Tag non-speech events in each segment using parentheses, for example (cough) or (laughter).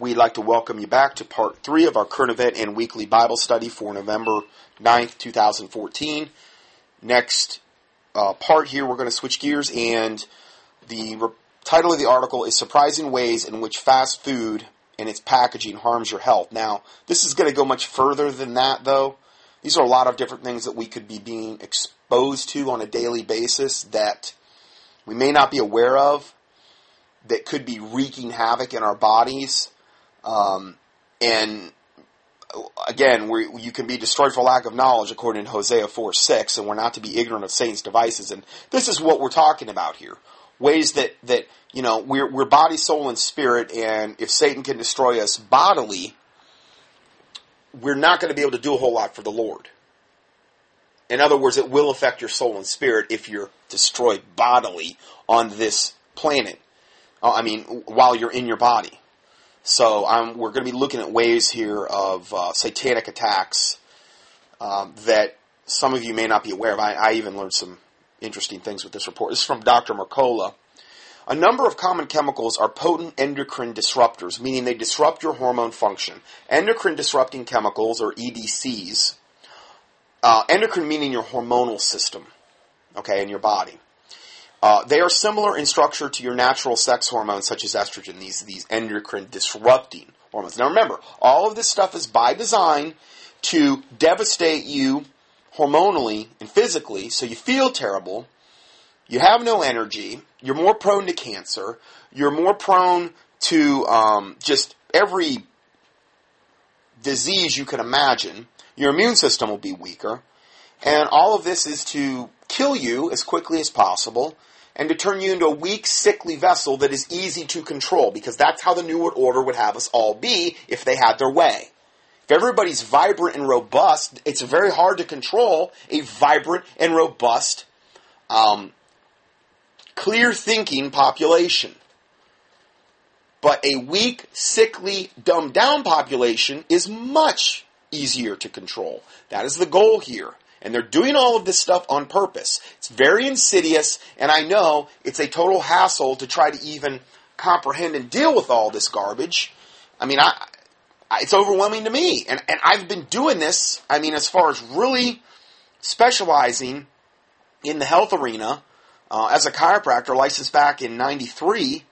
we'd like to welcome you back to part three of our current event and weekly Bible study for November 9th, 2014. Next uh, part here, we're going to switch gears, and the re- title of the article is Surprising Ways in Which Fast Food and Its Packaging Harms Your Health. Now, this is going to go much further than that, though. These are a lot of different things that we could be being exposed to on a daily basis that we may not be aware of that could be wreaking havoc in our bodies. Um, and again, you can be destroyed for lack of knowledge, according to Hosea 4 6, and we're not to be ignorant of Satan's devices. And this is what we're talking about here. Ways that, that you know, we're, we're body, soul, and spirit, and if Satan can destroy us bodily, we're not going to be able to do a whole lot for the Lord. In other words, it will affect your soul and spirit if you're destroyed bodily on this planet. Uh, I mean, while you're in your body. So um, we're going to be looking at ways here of uh, satanic attacks um, that some of you may not be aware of. I, I, even learned some interesting things with this report. This is from Dr. Mercola. A number of common chemicals are potent endocrine disruptors, meaning they disrupt your hormone function. Endocrine disrupting chemicals, or EDCs, uh, endocrine meaning your hormonal system, okay, in your body. Uh, they are similar in structure to your natural sex hormones, such as estrogen, these, these endocrine disrupting hormones. Now remember, all of this stuff is by design to devastate you hormonally and physically, so you feel terrible, you have no energy, you're more prone to cancer, you're more prone to um, just every disease you can imagine, your immune system will be weaker, and all of this is to kill you as quickly as possible and to turn you into a weak, sickly vessel that is easy to control, because that's how the New World Order would have us all be if they had their way. If everybody's vibrant and robust, it's very hard to control a vibrant and robust, um, clear thinking population. But a weak, sickly, dumbed down population is much easier to control. That is the goal here. And they're doing all of this stuff on purpose. It's very insidious, and I know it's a total hassle to try to even comprehend and deal with all this garbage. I mean, I, I, it's overwhelming to me. And, and I've been doing this, I mean, as far as really specializing in the health arena uh, as a chiropractor, licensed back in 93,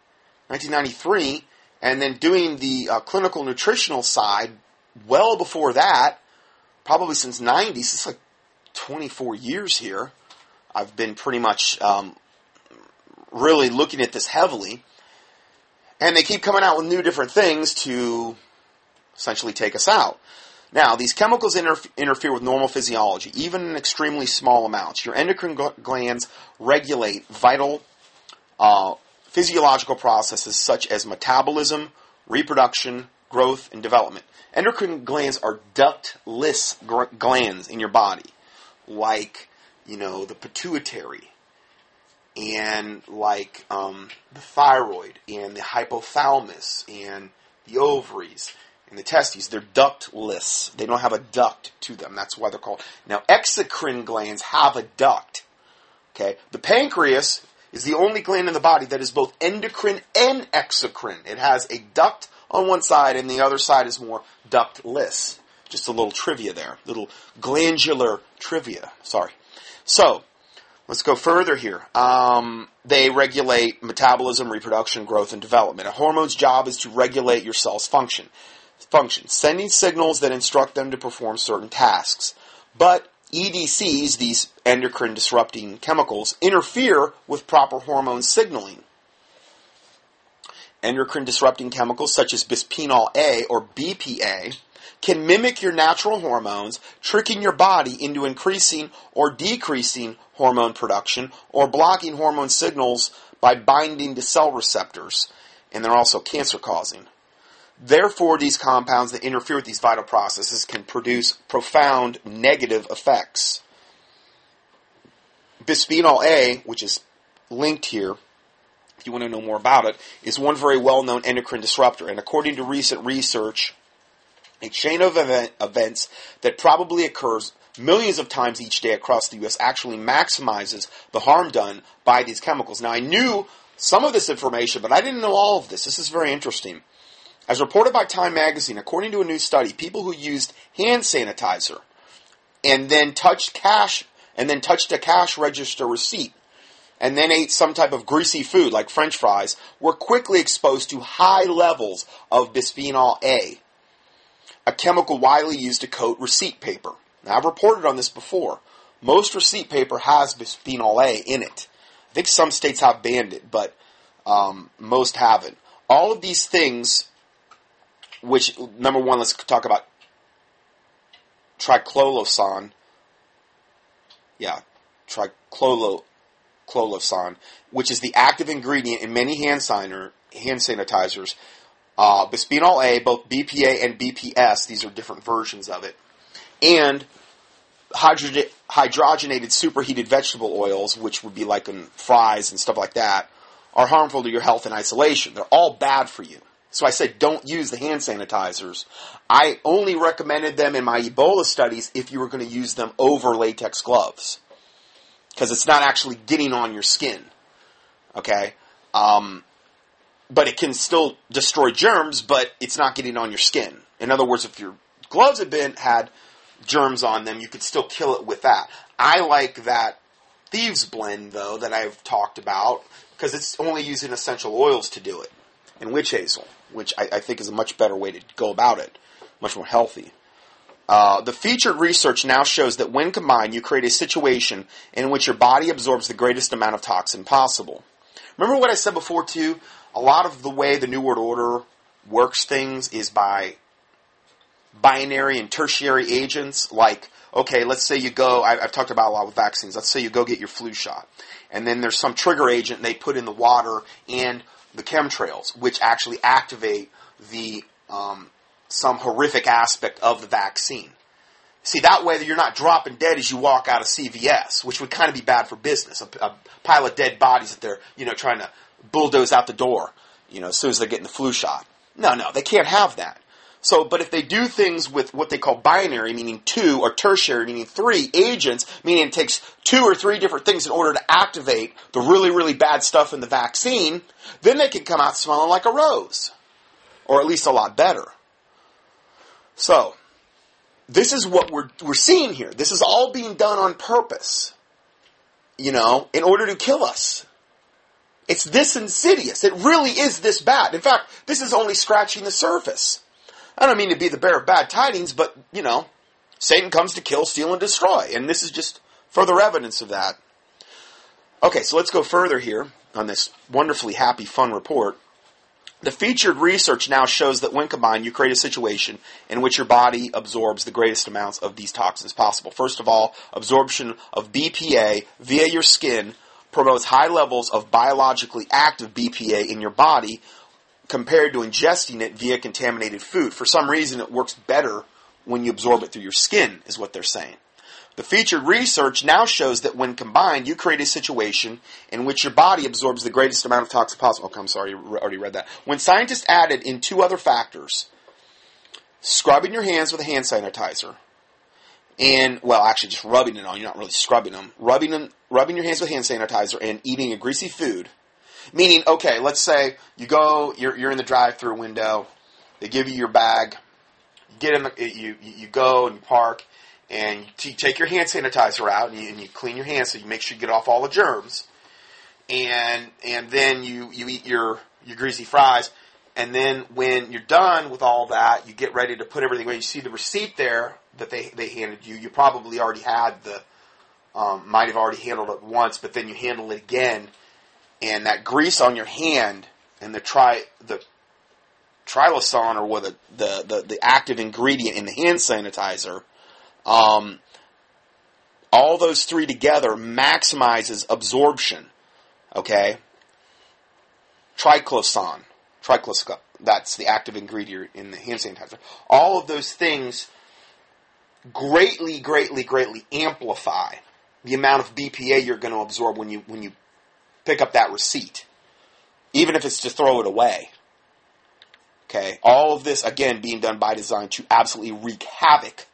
1993, and then doing the uh, clinical nutritional side well before that, probably since 90s. It's like 24 years here, I've been pretty much um, really looking at this heavily. And they keep coming out with new different things to essentially take us out. Now, these chemicals interf- interfere with normal physiology, even in extremely small amounts. Your endocrine gl- glands regulate vital uh, physiological processes such as metabolism, reproduction, growth, and development. Endocrine glands are ductless gr- glands in your body like, you know, the pituitary and like um, the thyroid and the hypothalamus and the ovaries and the testes. They're ductless. They don't have a duct to them. That's why they're called. Now, exocrine glands have a duct. Okay, the pancreas is the only gland in the body that is both endocrine and exocrine. It has a duct on one side, and the other side is more ductless. Just a little trivia there, little glandular trivia. Sorry. So, let's go further here. Um, they regulate metabolism, reproduction, growth, and development. A hormone's job is to regulate your cell's function, function, sending signals that instruct them to perform certain tasks. But EDCs, these endocrine disrupting chemicals, interfere with proper hormone signaling. Endocrine disrupting chemicals such as bisphenol A or BPA can mimic your natural hormones, tricking your body into increasing or decreasing hormone production or blocking hormone signals by binding to cell receptors. And they're also cancer causing. Therefore, these compounds that interfere with these vital processes can produce profound negative effects. Bisphenol A, which is linked here, if you want to know more about it, is one very well known endocrine disruptor. And according to recent research, a chain of event, events that probably occurs millions of times each day across the U.S. actually maximizes the harm done by these chemicals. Now, I knew some of this information, but I didn't know all of this. This is very interesting. As reported by Time magazine, according to a new study, people who used hand sanitizer and then touched cash and then touched a cash register receipt and then ate some type of greasy food like french fries were quickly exposed to high levels of bisphenol A, a chemical widely used to coat receipt paper. Now, I've reported on this before. Most receipt paper has bisphenol A in it. I think some states have banned it, but um, most haven't. All of these things which number one, let's talk about triclolosan. Yeah, triclolo which is the active ingredient in many hand, signer, hand sanitizers. Uh, bisphenol A, both BPA and BPS, these are different versions of it, and hydrogenated superheated vegetable oils, which would be like in fries and stuff like that, are harmful to your health in isolation. They're all bad for you. So I said, don't use the hand sanitizers. I only recommended them in my Ebola studies if you were going to use them over latex gloves. Because it's not actually getting on your skin. Okay? Um, but it can still destroy germs, but it's not getting on your skin. In other words, if your gloves had been, had germs on them, you could still kill it with that. I like that thieves blend though that I've talked about because it's only using essential oils to do it and witch hazel which I, I, think is a much better way to go about it, much more healthy. Uh, the featured research now shows that when combined, you create a situation in which your body absorbs the greatest amount of toxin possible. Remember what I said before, too? A lot of the way the New World Order works things is by binary and tertiary agents. Like, okay, let's say you go, I, have talked about a lot with vaccines. Let's say you go get your flu shot. And then there's some trigger agent they put in the water and the chemtrails, which actually activate the um, some horrific aspect of the vaccine. See, that way you're not dropping dead as you walk out of CVS, which would kind of be bad for business. A, a pile of dead bodies that they're, you know, trying to bulldoze out the door, you know, as soon as they're getting the flu shot. No, no, they can't have that. So, but if they do things with what they call binary, meaning two, or tertiary, meaning three, agents, meaning it takes two or three different things in order to activate the really, really bad stuff in the vaccine, then they can come out smelling like a rose. Or at least a lot better. So, this is what we're, we're seeing here. This is all being done on purpose. You know, in order to kill us. It's this insidious. It really is this bad. In fact, this is only scratching the surface. I don't mean to be the bearer of bad tidings, but, you know, Satan comes to kill, steal, and destroy. And this is just further evidence of that. Okay, so let's go further here on this wonderfully happy, fun report. The featured research now shows that when combined, you create a situation in which your body absorbs the greatest amounts of these toxins possible. First of all, absorption of BPA via your skin promotes high levels of biologically active BPA in your body, compared to ingesting it via contaminated food. For some reason, it works better when you absorb it through your skin, is what they're saying. The featured research now shows that when combined, you create a situation in which your body absorbs the greatest amount of toxin possible. Okay, I'm sorry, I already read that. When scientists added in two other factors, scrubbing your hands with a hand sanitizer, and well, actually just rubbing it on, you're not really scrubbing them, rubbing them, rubbing your hands with hand sanitizer, and eating a greasy food, Meaning, okay, let's say you go, you're, you're in the drive-through window, they give you your bag, you get in, the, you you go and you park, and you take your hand sanitizer out and you, and you clean your hands so you make sure you get off all the germs, and and then you you eat your your greasy fries, and then when you're done with all that, you get ready to put everything away. You see the receipt there that they they handed you. You probably already had the um, might have already handled it once, but then you handle it again and that grease on your hand and the tri the trilosane or what the, the, the, the, active ingredient in the hand sanitizer, um, all those three together maximizes absorption. Okay? Triclosan. Triclosan. That's the active ingredient in the hand sanitizer. All of those things greatly, greatly, greatly amplify the amount of BPA you're going to absorb when you when you pick up that receipt, even if it's to throw it away. Okay, all of this again being done by design to absolutely wreak havoc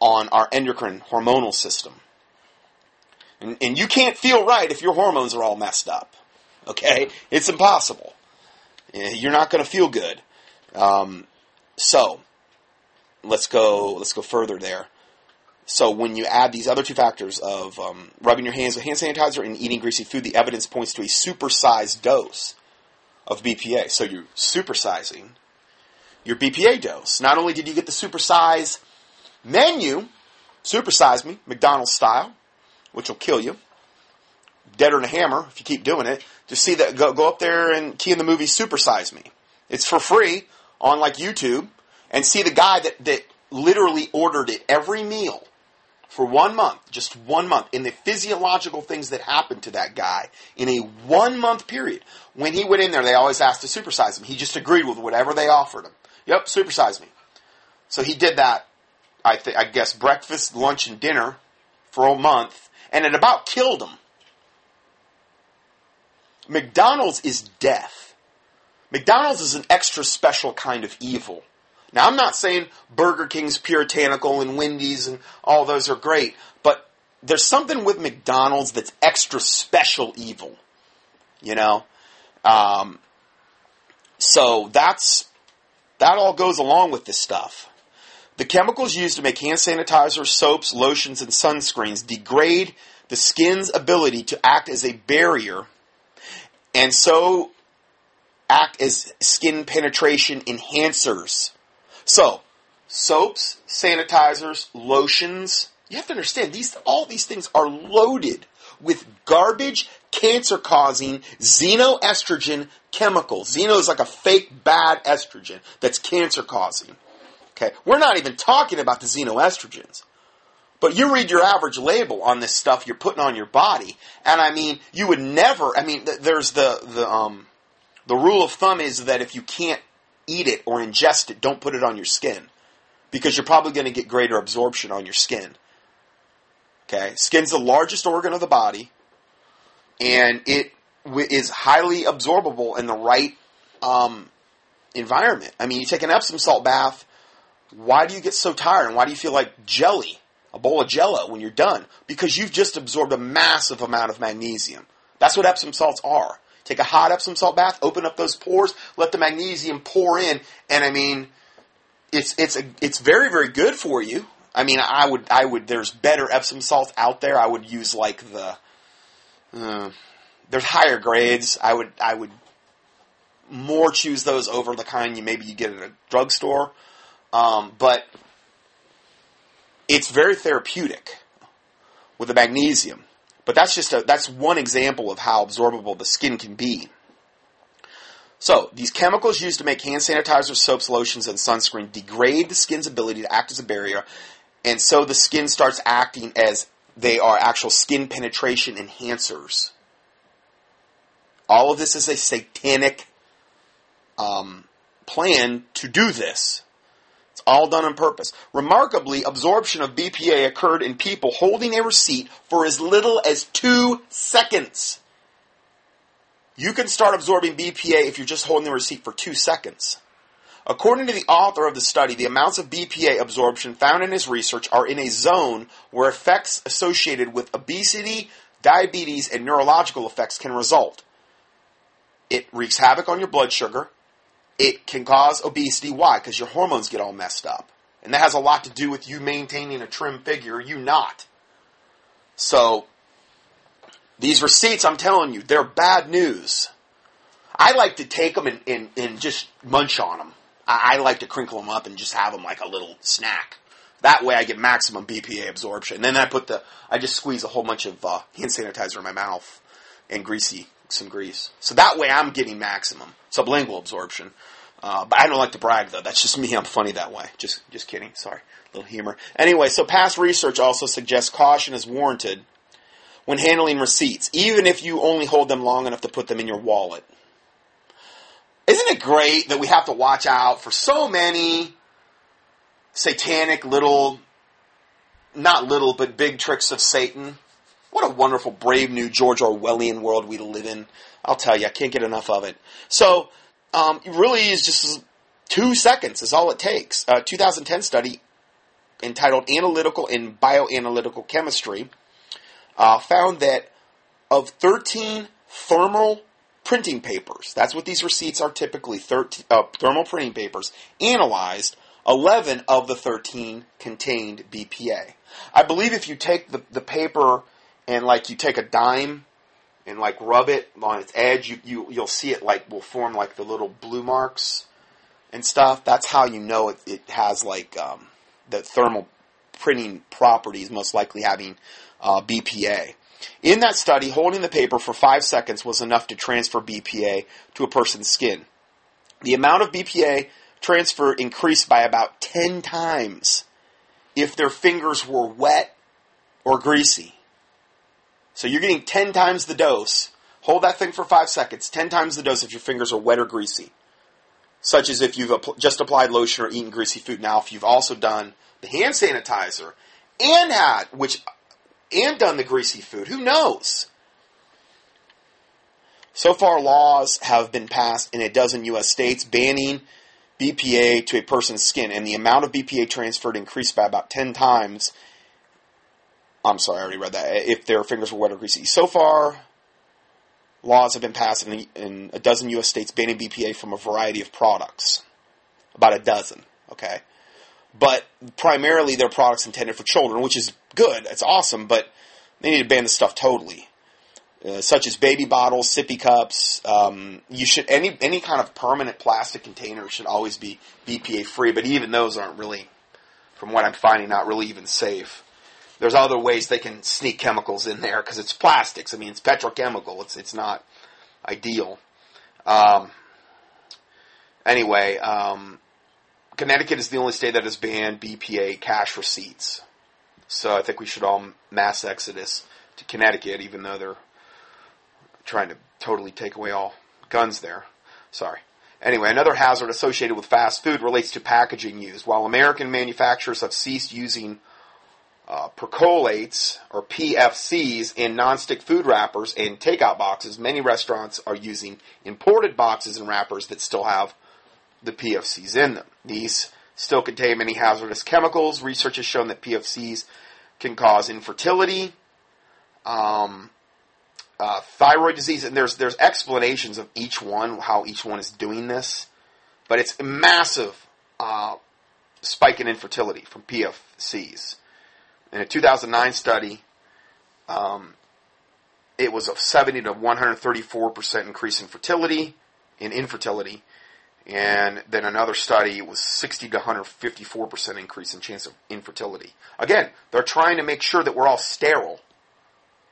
on our endocrine hormonal system. And, and you can't feel right if your hormones are all messed up. Okay, it's impossible. You're not going to feel good. Um, so let's go. Let's go further there. So when you add these other two factors of um, rubbing your hands with hand sanitizer and eating greasy food, the evidence points to a supersized dose of BPA. So you're supersizing your BPA dose. Not only did you get the supersize menu, supersize me, McDonald's style, which will kill you, deader than a hammer if you keep doing it. Just see that go, go up there and key in the movie Supersize Me. It's for free on like YouTube and see the guy that, that literally ordered it every meal for one month, just one month, in the physiological things that happened to that guy in a one month period. When he went in there, they always asked to supersize him. He just agreed with whatever they offered him. Yep, supersize me. So he did that, I, th- I guess, breakfast, lunch, and dinner for a month, and it about killed him. McDonald's is death. McDonald's is an extra special kind of evil. Now, I'm not saying Burger King's puritanical and Wendy's and all those are great, but there's something with McDonald's that's extra special evil. You know? Um, so that's, that all goes along with this stuff. The chemicals used to make hand sanitizers, soaps, lotions, and sunscreens degrade the skin's ability to act as a barrier and so act as skin penetration enhancers. So, soaps, sanitizers, lotions, you have to understand these all these things are loaded with garbage, cancer-causing xenoestrogen chemicals. Xeno is like a fake bad estrogen that's cancer-causing. Okay, we're not even talking about the xenoestrogens. But you read your average label on this stuff you're putting on your body, and I mean, you would never. I mean, th- there's the the um the rule of thumb is that if you can't eat it or ingest it, don't put it on your skin because you're probably going to get greater absorption on your skin. Okay, skin's the largest organ of the body, and it w- is highly absorbable in the right um, environment. I mean, you take an Epsom salt bath. Why do you get so tired, and why do you feel like jelly? a bowl of jello when you're done because you've just absorbed a massive amount of magnesium. That's what Epsom salts are. Take a hot Epsom salt bath, open up those pores, let the magnesium pour in, and I mean, it's it's a, it's very very good for you. I mean, I would I would there's better Epsom salts out there. I would use like the uh, there's higher grades. I would I would more choose those over the kind you maybe you get at a drugstore. Um, but it's very therapeutic with the magnesium. But that's just a, that's one example of how absorbable the skin can be. So, these chemicals used to make hand sanitizers, soaps, lotions, and sunscreen degrade the skin's ability to act as a barrier, and so the skin starts acting as they are actual skin penetration enhancers. All of this is a satanic um, plan to do this. All done on purpose. Remarkably, absorption of BPA occurred in people holding a receipt for as little as two seconds. You can start absorbing BPA if you're just holding the receipt for two seconds. According to the author of the study, the amounts of BPA absorption found in his research are in a zone where effects associated with obesity, diabetes, and neurological effects can result. It wreaks havoc on your blood sugar, it can cause obesity. Why? Because your hormones get all messed up. And that has a lot to do with you maintaining a trim figure, you not. So, these receipts, I'm telling you, they're bad news. I like to take them and, and, and just munch on them. I, I like to crinkle them up and just have them like a little snack. That way I get maximum BPA absorption. And then I put the, I just squeeze a whole bunch of uh, hand sanitizer in my mouth and greasy, some grease. So that way I'm getting maximum sublingual absorption. Uh, but I don't like to brag though. That's just me. I'm funny that way. Just, just kidding. Sorry, A little humor. Anyway, so past research also suggests caution is warranted when handling receipts, even if you only hold them long enough to put them in your wallet. Isn't it great that we have to watch out for so many satanic little, not little, but big tricks of Satan? What a wonderful, brave new George Orwellian world we live in. I'll tell you, I can't get enough of it. So, um, it really is just two seconds is all it takes. A 2010 study entitled Analytical and Bioanalytical Chemistry uh, found that of 13 thermal printing papers. That's what these receipts are typically 13, uh, thermal printing papers. Analyzed, 11 of the 13 contained BPA. I believe if you take the, the paper and like you take a dime and like rub it on its edge, you, you you'll see it like will form like the little blue marks and stuff. That's how you know it, it has like um, the thermal printing properties, most likely having uh, BPA. In that study, holding the paper for five seconds was enough to transfer BPA to a person's skin. The amount of BPA transfer increased by about 10 times if their fingers were wet or greasy. So you're getting 10 times the dose. Hold that thing for five seconds, 10 times the dose if your fingers are wet or greasy. Such as if you've just applied lotion or eaten greasy food. Now, if you've also done the hand sanitizer and had, which and done the greasy food. Who knows? So far, laws have been passed in a dozen U.S. states banning BPA to a person's skin, and the amount of BPA transferred increased by about 10 times. I'm sorry, I already read that. If their fingers were wet or greasy. So far, laws have been passed in, in a dozen U.S. states banning BPA from a variety of products. About a dozen, okay? But primarily, they're products intended for children, which is good. It's awesome, but they need to ban the stuff totally. Uh, such as baby bottles, sippy cups. Um, you should any any kind of permanent plastic container should always be BPA free, but even those aren't really, from what I'm finding, not really even safe. There's other ways they can sneak chemicals in there because it's plastics. I mean, it's petrochemical. It's it's not ideal. Um, anyway, um, Connecticut is the only state that has banned BPA cash receipts. So I think we should all mass exodus to Connecticut, even though they're trying to totally take away all guns there. Sorry. Anyway, another hazard associated with fast food relates to packaging used. While American manufacturers have ceased using uh, percolates or PFCs in nonstick food wrappers and takeout boxes, many restaurants are using imported boxes and wrappers that still have the PFCs in them. These still contain many hazardous chemicals. Research has shown that PFCs can cause infertility, um, uh, thyroid disease, and there's there's explanations of each one, how each one is doing this, but it's a massive uh, spike in infertility from PFCs. In a 2009 study, um, it was a 70 to 134 percent increase in fertility, in infertility, and then another study was 60 to 154 percent increase in chance of infertility. Again, they're trying to make sure that we're all sterile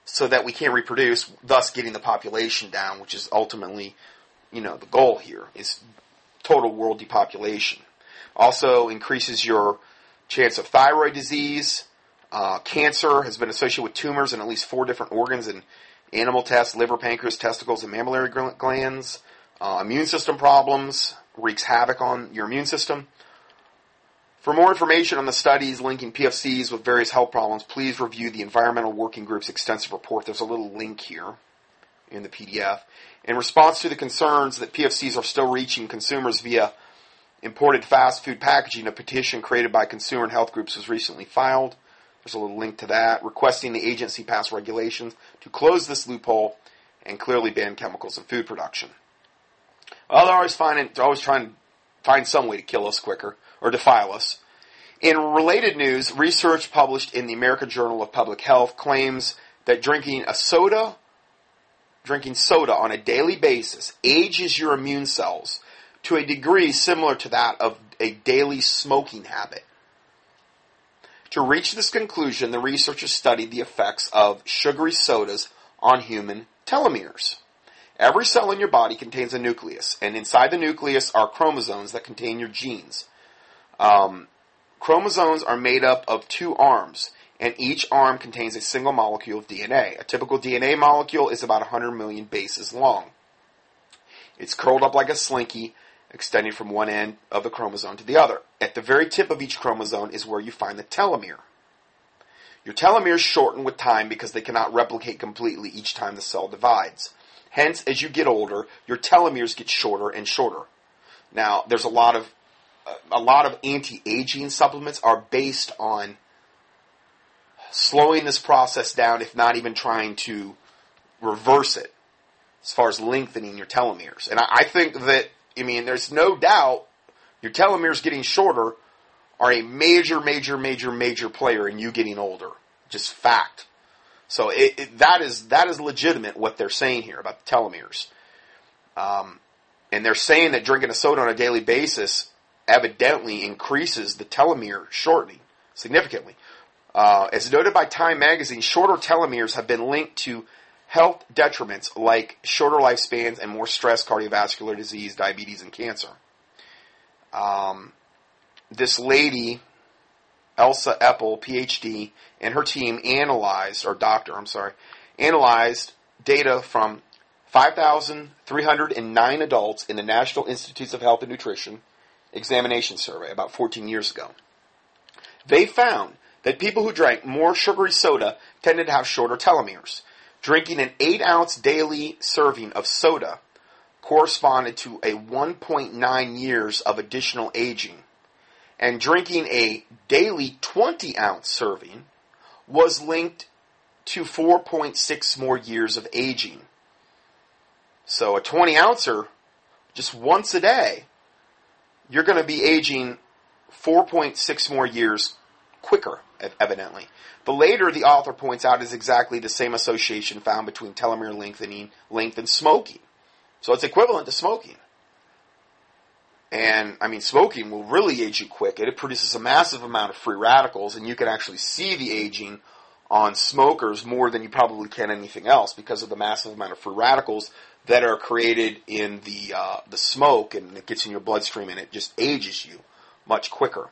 so that we can't reproduce, thus getting the population down, which is ultimately, you know, the goal here is total world depopulation. Also increases your chance of thyroid disease. Uh, cancer has been associated with tumors in at least four different organs in animal tests, liver, pancreas, testicles, and mammillary glands. Uh, immune system problems, wreaks havoc on your immune system. For more information on the studies linking PFCs with various health problems, please review the Environmental Working Group's extensive report. There's a little link here in the PDF. In response to the concerns that PFCs are still reaching consumers via imported fast food packaging, a petition created by consumer and health groups was recently filed. There's a little link to that, requesting the agency pass regulations to close this loophole and clearly ban chemicals in food production. Well, they're always finding, they're always trying to find some way to kill us quicker or defile us. In related news, research published in the American Journal of Public Health claims that drinking a soda, drinking soda on a daily basis ages your immune cells to a degree similar to that of a daily smoking habit. To reach this conclusion, the researchers studied the effects of sugary sodas on human telomeres. Every cell in your body contains a nucleus, and inside the nucleus are chromosomes that contain your genes. Um, chromosomes are made up of two arms, and each arm contains a single molecule of DNA. A typical DNA molecule is about 100 million bases long. It's curled up like a slinky, extending from one end of the chromosome to the other. At the very tip of each chromosome is where you find the telomere. Your telomeres shorten with time because they cannot replicate completely each time the cell divides. Hence, as you get older, your telomeres get shorter and shorter. Now, there's a lot of a lot of anti-aging supplements are based on slowing this process down, if not even trying to reverse it. as far as lengthening your telomeres. And I, I think that, I mean, there's no doubt your telomeres getting shorter are a major, major, major, major player in you getting older. Just fact. So it, it, that is that is legitimate what they're saying here about the telomeres. Um, and they're saying that drinking a soda on a daily basis evidently increases the telomere shortening significantly. Uh, as noted by Time magazine, shorter telomeres have been linked to health detriments like shorter lifespans and more stress, cardiovascular disease, diabetes, and cancer. Um, this lady, Elsa Epel, PhD, and her team analyzed, or doctor, I'm sorry, analyzed data from 5,309 adults in the National Institutes of Health and Nutrition examination survey about 14 years ago. They found that people who drank more sugary soda tended to have shorter telomeres. Drinking an 8 ounce daily serving of soda corresponded to a 1.9 years of additional aging. And drinking a daily 20 ounce serving was linked to 4.6 more years of aging. So a 20 ouncer, just once a day, you're going to be aging 4.6 more years quicker, evidently. The later the author points out is exactly the same association found between telomere lengthening, length, and smoking. So it's equivalent to smoking. And I mean, smoking will really age you quick. It produces a massive amount of free radicals, and you can actually see the aging on smokers more than you probably can anything else because of the massive amount of free radicals that are created in the uh, the smoke, and it gets in your bloodstream, and it just ages you much quicker.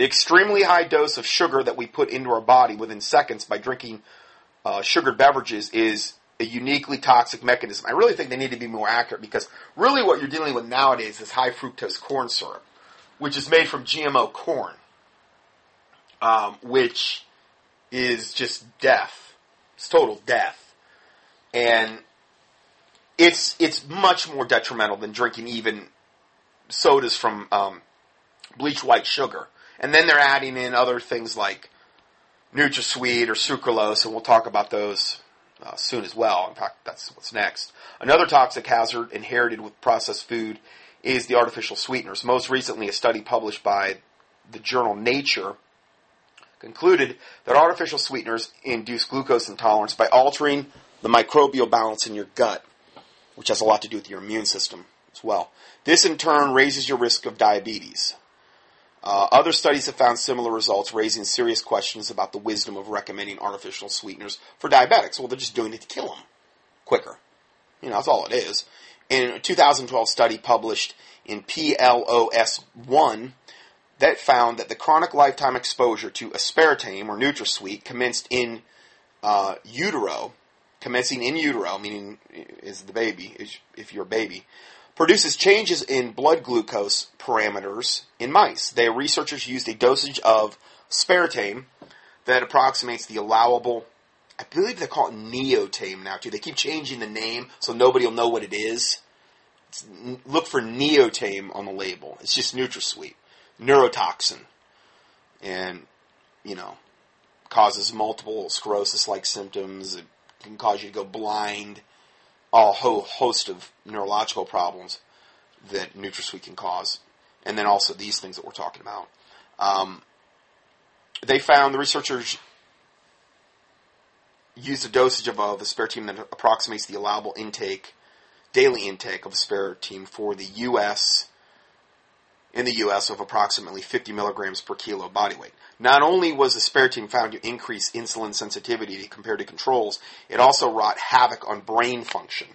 The extremely high dose of sugar that we put into our body within seconds by drinking uh, sugared beverages is a uniquely toxic mechanism. I really think they need to be more accurate because really what you're dealing with nowadays is high fructose corn syrup, which is made from GMO corn, um, which is just death. It's total death. And it's it's much more detrimental than drinking even sodas from um, bleach white sugar. And then they're adding in other things like NutraSweet or sucralose, and we'll talk about those uh, soon as well. In fact, that's what's next. Another toxic hazard inherited with processed food is the artificial sweeteners. Most recently, a study published by the journal Nature concluded that artificial sweeteners induce glucose intolerance by altering the microbial balance in your gut, which has a lot to do with your immune system as well. This in turn raises your risk of diabetes. Uh, other studies have found similar results, raising serious questions about the wisdom of recommending artificial sweeteners for diabetics. Well, they're just doing it to kill them quicker. You know, that's all it is. In a 2012 study published in PLOS ONE that found that the chronic lifetime exposure to aspartame or NutraSweet commenced in uh, utero, commencing in utero, meaning is the baby, if you're a baby, produces changes in blood glucose parameters in mice. The researchers used a dosage of aspartame that approximates the allowable. I believe they call it neotame now too. They keep changing the name so nobody will know what it is. It's, look for neotame on the label. It's just NutraSweet, neurotoxin, and you know causes multiple sclerosis-like symptoms. It can cause you to go blind a whole host of neurological problems that NutraSweet can cause, and then also these things that we're talking about. Um, they found the researchers used a dosage of uh, aspartame that approximates the allowable intake, daily intake of aspartame for the U.S. in the U.S. of approximately 50 milligrams per kilo body weight. Not only was aspartame found to increase insulin sensitivity compared to controls, it also wrought havoc on brain function.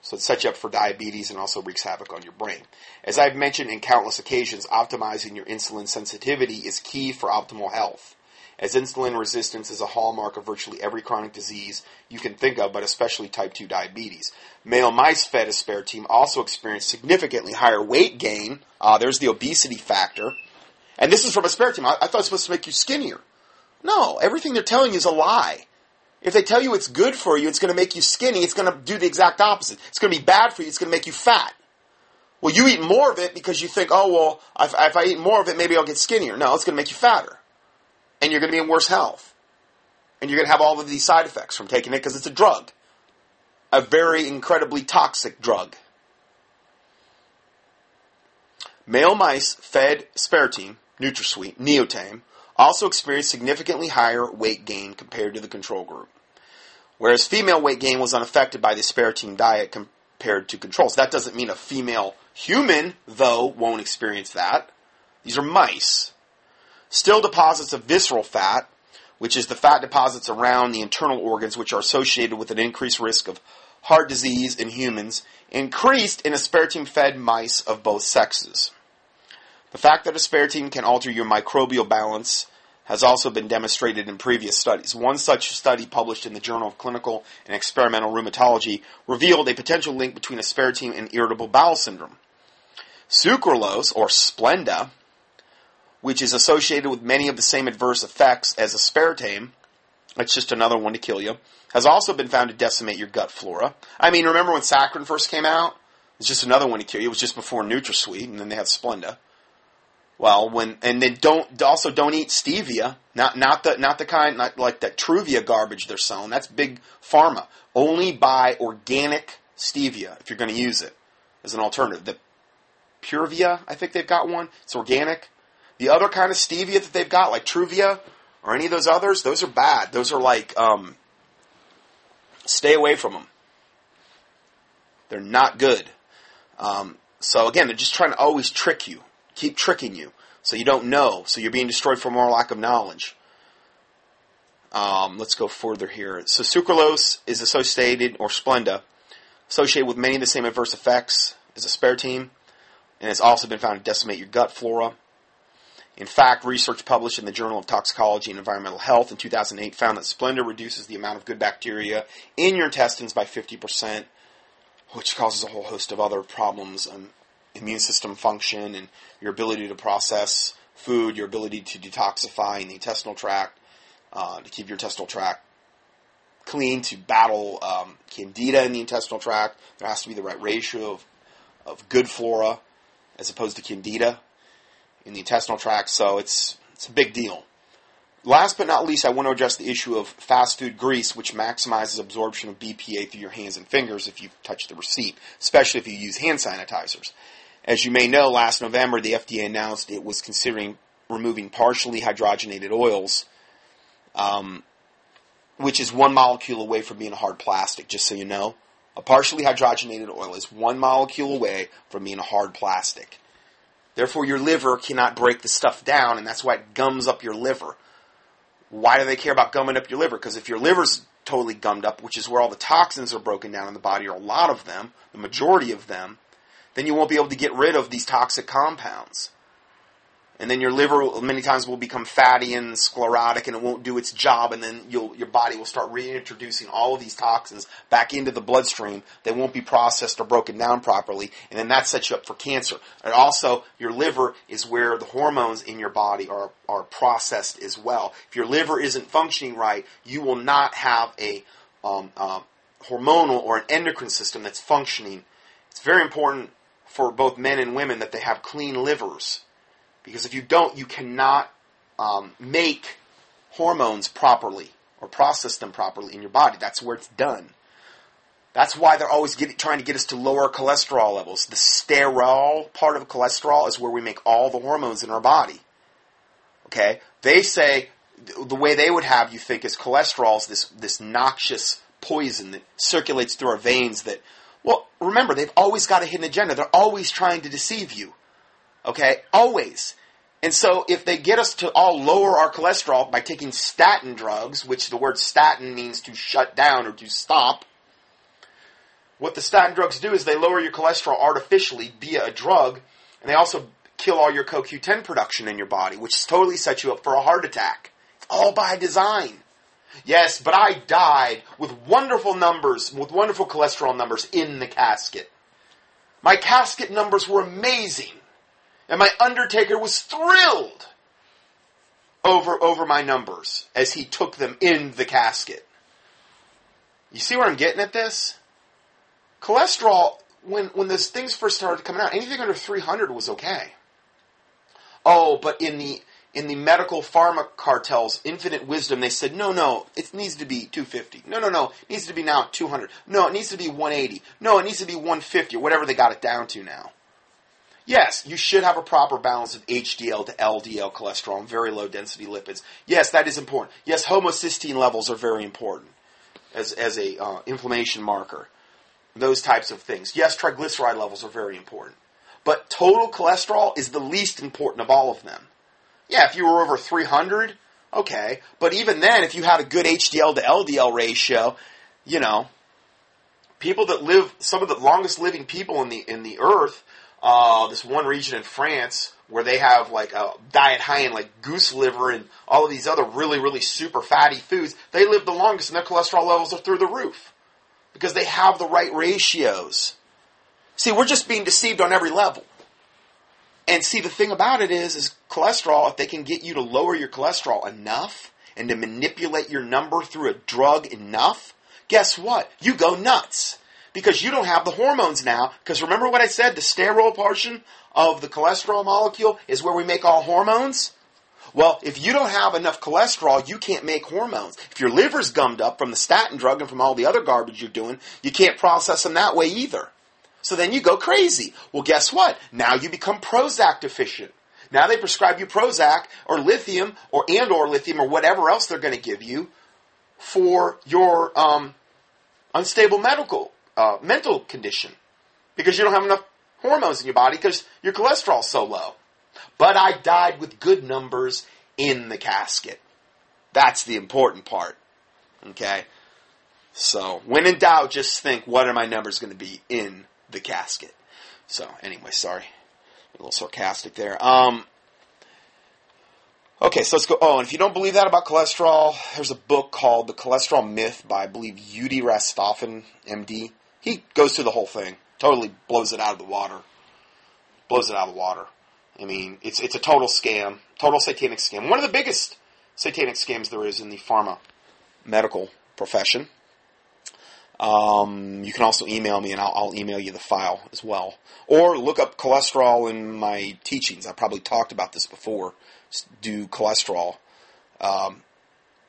So it sets you up for diabetes and also wreaks havoc on your brain. As I've mentioned in countless occasions, optimizing your insulin sensitivity is key for optimal health. As insulin resistance is a hallmark of virtually every chronic disease you can think of, but especially type 2 diabetes. Male mice fed aspartame also experienced significantly higher weight gain. Uh, there's the obesity factor and this is from aspartame. I, I thought it was supposed to make you skinnier. No, everything they're telling you is a lie. If they tell you it's good for you, it's going to make you skinny, it's going to do the exact opposite. It's going to be bad for you, it's going to make you fat. Well, you eat more of it because you think, oh, well, if, if I eat more of it, maybe I'll get skinnier. No, it's going to make you fatter. And you're going to be in worse health. And you're going to have all of these side effects from taking it because it's a drug. a very incredibly toxic drug. Male mice fed aspartame, NutraSweet, Neotame, also experienced significantly higher weight gain compared to the control group. Whereas female weight gain was unaffected by the aspartame diet compared to controls. That doesn't mean a female human, though, won't experience that. These are mice. Still deposits of visceral fat, which is the fat deposits around the internal organs which are associated with an increased risk of heart disease in humans, increased in aspartame fed mice of both sexes. The fact that aspartame can alter your microbial balance has also been demonstrated in previous studies. One such study published in the Journal of Clinical and Experimental Rheumatology revealed a potential link between aspartame and irritable bowel syndrome. Sucralose, or Splenda, which is associated with many of the same adverse effects as aspartame, it's just another one to kill you, has also been found to decimate your gut flora. I mean, remember when saccharin first came out? It's just another one to kill you. It was just before NutraSweet, and then they had Splenda. Well, when and then don't also don't eat stevia. Not not the not the kind not like that Truvia garbage they're selling. That's big pharma. Only buy organic stevia if you're going to use it as an alternative. The PureVia, I think they've got one. It's organic. The other kind of stevia that they've got, like Truvia or any of those others, those are bad. Those are like um, stay away from them. They're not good. Um, so again, they're just trying to always trick you keep tricking you. So you don't know. So you're being destroyed for more lack of knowledge. Um, let's go further here. So sucralose is associated, or Splenda, associated with many of the same adverse effects as aspartame, and it's also been found to decimate your gut flora. In fact, research published in the Journal of Toxicology and Environmental Health in 2008 found that Splenda reduces the amount of good bacteria in your intestines by 50%, which causes a whole host of other problems, um, immune system function and your ability to process food, your ability to detoxify in the intestinal tract, uh, to keep your intestinal tract clean, to battle um, candida in the intestinal tract. There has to be the right ratio of, of good flora as opposed to candida in the intestinal tract. So it's it's a big deal. Last but not least, I want to address the issue of fast food grease, which maximizes absorption of BPA through your hands and fingers if you touch the receipt, especially if you use hand sanitizers. As you may know, last November the FDA announced it was considering removing partially hydrogenated oils, um, which is one molecule away from being a hard plastic, just so you know. A partially hydrogenated oil is one molecule away from being a hard plastic. Therefore, your liver cannot break the stuff down, and that's why it gums up your liver. Why do they care about gumming up your liver? Because if your liver's totally gummed up, which is where all the toxins are broken down in the body, or a lot of them, the majority of them, then you won't be able to get rid of these toxic compounds. And then your liver many times will become fatty and sclerotic and it won't do its job and then your body will start reintroducing all of these toxins back into the bloodstream. They won't be processed or broken down properly and then that sets you up for cancer. And also your liver is where the hormones in your body are, are processed as well. If your liver isn't functioning right, you will not have a um, uh, hormonal or an endocrine system that's functioning. It's very important for both men and women that they have clean livers. Because if you don't, you cannot um, make hormones properly or process them properly in your body. That's where it's done. That's why they're always trying to get us to lower cholesterol levels. The sterol part of cholesterol is where we make all the hormones in our body. Okay? They say the way they would have you think is cholesterol is this, this noxious poison that circulates through our veins that well, remember, they've always got a hidden agenda. They're always trying to deceive you. Okay? Always. And so if they get us to all lower our cholesterol by taking statin drugs, which the word statin means to shut down or to stop, what the statin drugs do is they lower your cholesterol artificially via a drug, and they also kill all your CoQ10 production in your body, which totally sets you up for a heart attack. It's All by design. Yes, but I died with wonderful numbers, with wonderful cholesterol numbers in the casket. My casket numbers were amazing. And my undertaker was thrilled over, over my numbers as he took them in the casket. You see where I'm getting at this? Cholesterol, when, when those things first started coming out, anything under 300 was okay. Oh, but in the, in the medical pharma cartel's infinite wisdom, they said, no, no, it needs to be 250. No, no, no, it needs to be now 200. No, it needs to be 180. No, it needs to be 150 or whatever they got it down to now. Yes, you should have a proper balance of HDL to LDL cholesterol and very low density lipids. Yes, that is important. Yes, homocysteine levels are very important as, as a uh, inflammation marker. Those types of things. Yes, triglyceride levels are very important. But total cholesterol is the least important of all of them. Yeah, if you were over 300, okay. But even then, if you had a good HDL to LDL ratio, you know, people that live, some of the longest living people in the, in the earth, uh, this one region in France where they have like a diet high in like goose liver and all of these other really, really super fatty foods, they live the longest and their cholesterol levels are through the roof because they have the right ratios. See, we're just being deceived on every level. And see, the thing about it is, is cholesterol, if they can get you to lower your cholesterol enough and to manipulate your number through a drug enough, guess what? You go nuts. Because you don't have the hormones now. Because remember what I said? The sterol portion of the cholesterol molecule is where we make all hormones. Well, if you don't have enough cholesterol, you can't make hormones. If your liver's gummed up from the statin drug and from all the other garbage you're doing, you can't process them that way either. So then you go crazy. Well, guess what? Now you become Prozac deficient. Now they prescribe you Prozac or lithium or and or lithium or whatever else they're going to give you for your um, unstable medical uh, mental condition because you don't have enough hormones in your body because your cholesterol's so low. But I died with good numbers in the casket. That's the important part. Okay? So, when in doubt, just think what are my numbers going to be in the casket. So anyway, sorry, a little sarcastic there. Um, okay, so let's go. Oh, and if you don't believe that about cholesterol, there's a book called The Cholesterol Myth by I believe Udi Rastafin, MD. He goes through the whole thing, totally blows it out of the water. Blows it out of the water. I mean, it's it's a total scam, total satanic scam. One of the biggest satanic scams there is in the pharma medical profession. Um, you can also email me and I'll, I'll, email you the file as well. Or look up cholesterol in my teachings. I probably talked about this before. Do cholesterol um,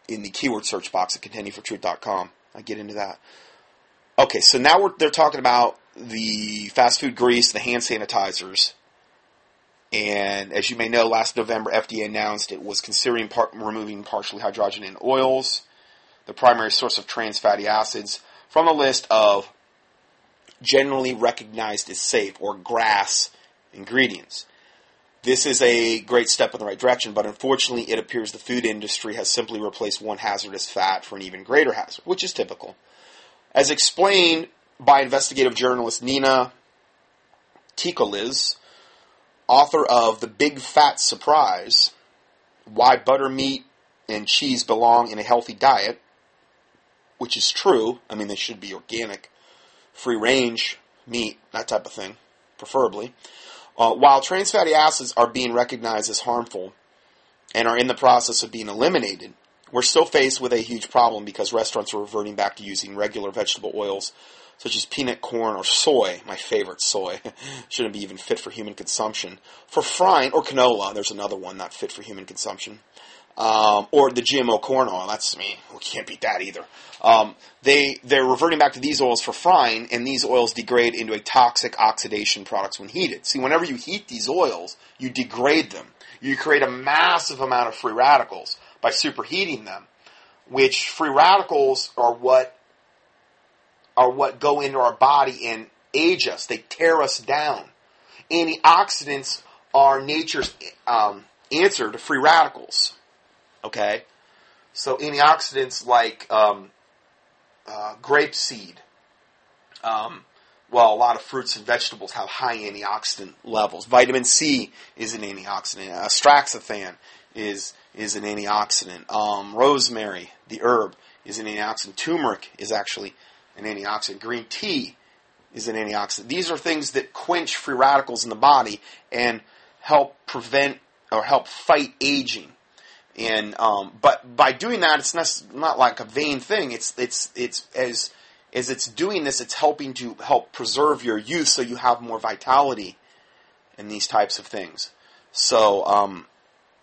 in the keyword search box at contendingfortruth.com. I get into that. Okay, so now they're talking about the fast food grease, the hand sanitizers. And as you may know, last November, FDA announced it was considering par- removing partially hydrogenated oils, the primary source of trans fatty acids from a list of generally recognized as safe or GRAS ingredients. This is a great step in the right direction, but unfortunately, it appears the food industry has simply replaced one hazardous fat for an even greater hazard, which is typical. As explained by investigative journalist Nina Teicholz, author of The Big Fat Surprise Why Butter, Meat, and Cheese Belong in a Healthy Diet, which is true. I mean, they should be organic, free range meat, that type of thing, preferably. Uh, while trans fatty acids are being recognized as harmful and are in the process of being eliminated, we're still faced with a huge problem because restaurants are reverting back to using regular vegetable oils such as peanut, corn, or soy, my favorite soy, (laughs) shouldn't be even fit for human consumption, for frying, or canola, there's another one not fit for human consumption, um, or the GMO corn oil. That's me. We can't beat that either. Um, they they're reverting back to these oils for frying, and these oils degrade into a toxic oxidation products when heated. See, whenever you heat these oils, you degrade them. You create a massive amount of free radicals by superheating them, which free radicals are what are what go into our body and age us. They tear us down. Antioxidants are nature's um, answer to free radicals. Okay? So antioxidants like um, uh, grape seed, um, well, a lot of fruits and vegetables have high antioxidant levels. Vitamin C is an antioxidant. Astraxanthin is is an antioxidant. Um, rosemary, the herb, is an antioxidant. Turmeric is actually an antioxidant. Green tea is an antioxidant. These are things that quench free radicals in the body and help prevent or help fight aging. And um, but by doing that, it's not, not like a vain thing. It's it's it's as as it's doing this, it's helping to help preserve your youth, so you have more vitality in these types of things. So um,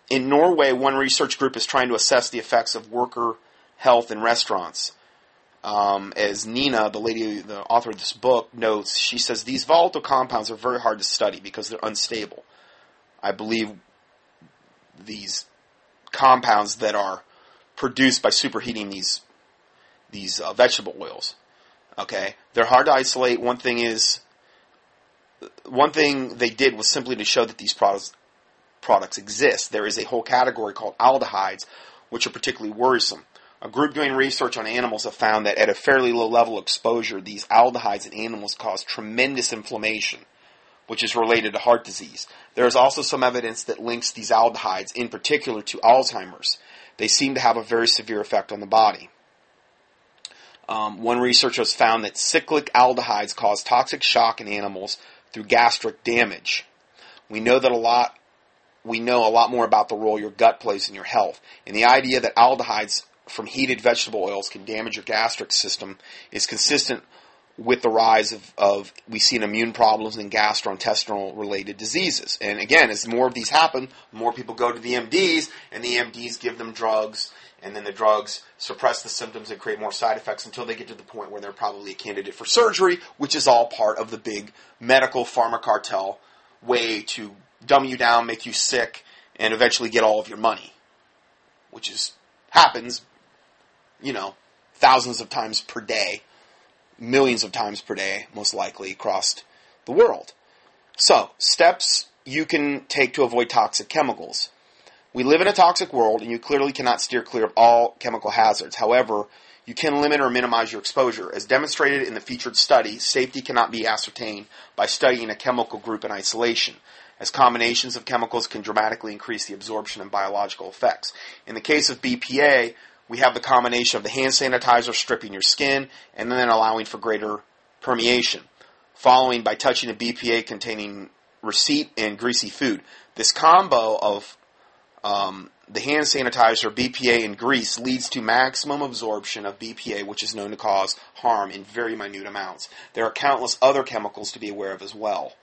in Norway, one research group is trying to assess the effects of worker health in restaurants. Um, as Nina, the lady, the author of this book, notes, she says these volatile compounds are very hard to study because they're unstable. I believe these compounds that are produced by superheating these these uh, vegetable oils. Okay, they're hard to isolate. One thing is, one thing they did was simply to show that these products products exist. There is a whole category called aldehydes, which are particularly worrisome. A group doing research on animals have found that at a fairly low level of exposure, these aldehydes in animals cause tremendous inflammation, which is related to heart disease. There is also some evidence that links these aldehydes, in particular, to Alzheimer's. They seem to have a very severe effect on the body. Um, one researcher has found that cyclic aldehydes cause toxic shock in animals through gastric damage. We know that a lot. We know a lot more about the role your gut plays in your health, and the idea that aldehydes from heated vegetable oils can damage your gastric system is consistent with the rise of, of we see immune problems and gastrointestinal related diseases. And again, as more of these happen, more people go to the MDs, and the MDs give them drugs, and then the drugs suppress the symptoms and create more side effects until they get to the point where they're probably a candidate for surgery, which is all part of the big medical pharma cartel way to dumb you down, make you sick, and eventually get all of your money, which is happens, you know, thousands of times per day millions of times per day, most likely across the world. So, steps you can take to avoid toxic chemicals. We live in a toxic world, and you clearly cannot steer clear of all chemical hazards. However, you can limit or minimize your exposure. As demonstrated in the featured study, safety cannot be ascertained by studying a chemical group in isolation, as combinations of chemicals can dramatically increase the absorption and biological effects. In the case of BPA, we have the combination of the hand sanitizer stripping your skin and then allowing for greater permeation, following by touching a BPA containing receipt and greasy food. This combo of um, the hand sanitizer, BPA, and grease leads to maximum absorption of BPA, which is known to cause harm in very minute amounts. There are countless other chemicals to be aware of as well.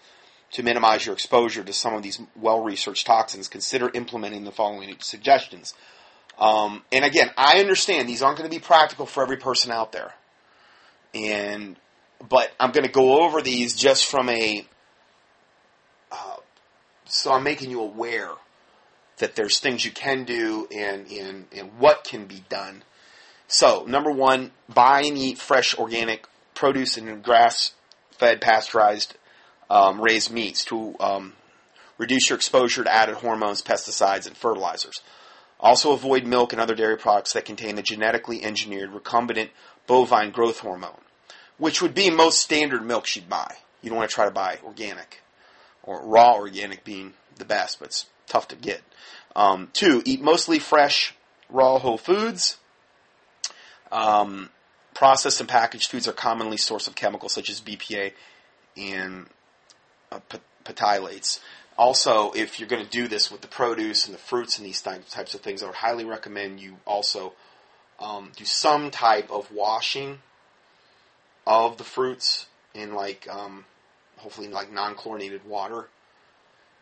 To minimize your exposure to some of these well researched toxins, consider implementing the following suggestions. Um, and again, I understand these aren't going to be practical for every person out there. And but I'm going to go over these just from a uh, so I'm making you aware that there's things you can do and, and, and what can be done. So, number one, buy and eat fresh organic produce and grass fed pasteurized um, raised meats to um, reduce your exposure to added hormones, pesticides, and fertilizers. Also avoid milk and other dairy products that contain the genetically engineered recombinant bovine growth hormone, which would be most standard milks you'd buy. You don't want to try to buy organic, or raw organic being the best, but it's tough to get. Um, two, eat mostly fresh, raw whole foods. Um, processed and packaged foods are commonly source of chemicals such as BPA and uh. Also, if you're going to do this with the produce and the fruits and these types of things, I would highly recommend you also um, do some type of washing of the fruits in like um, hopefully like non-chlorinated water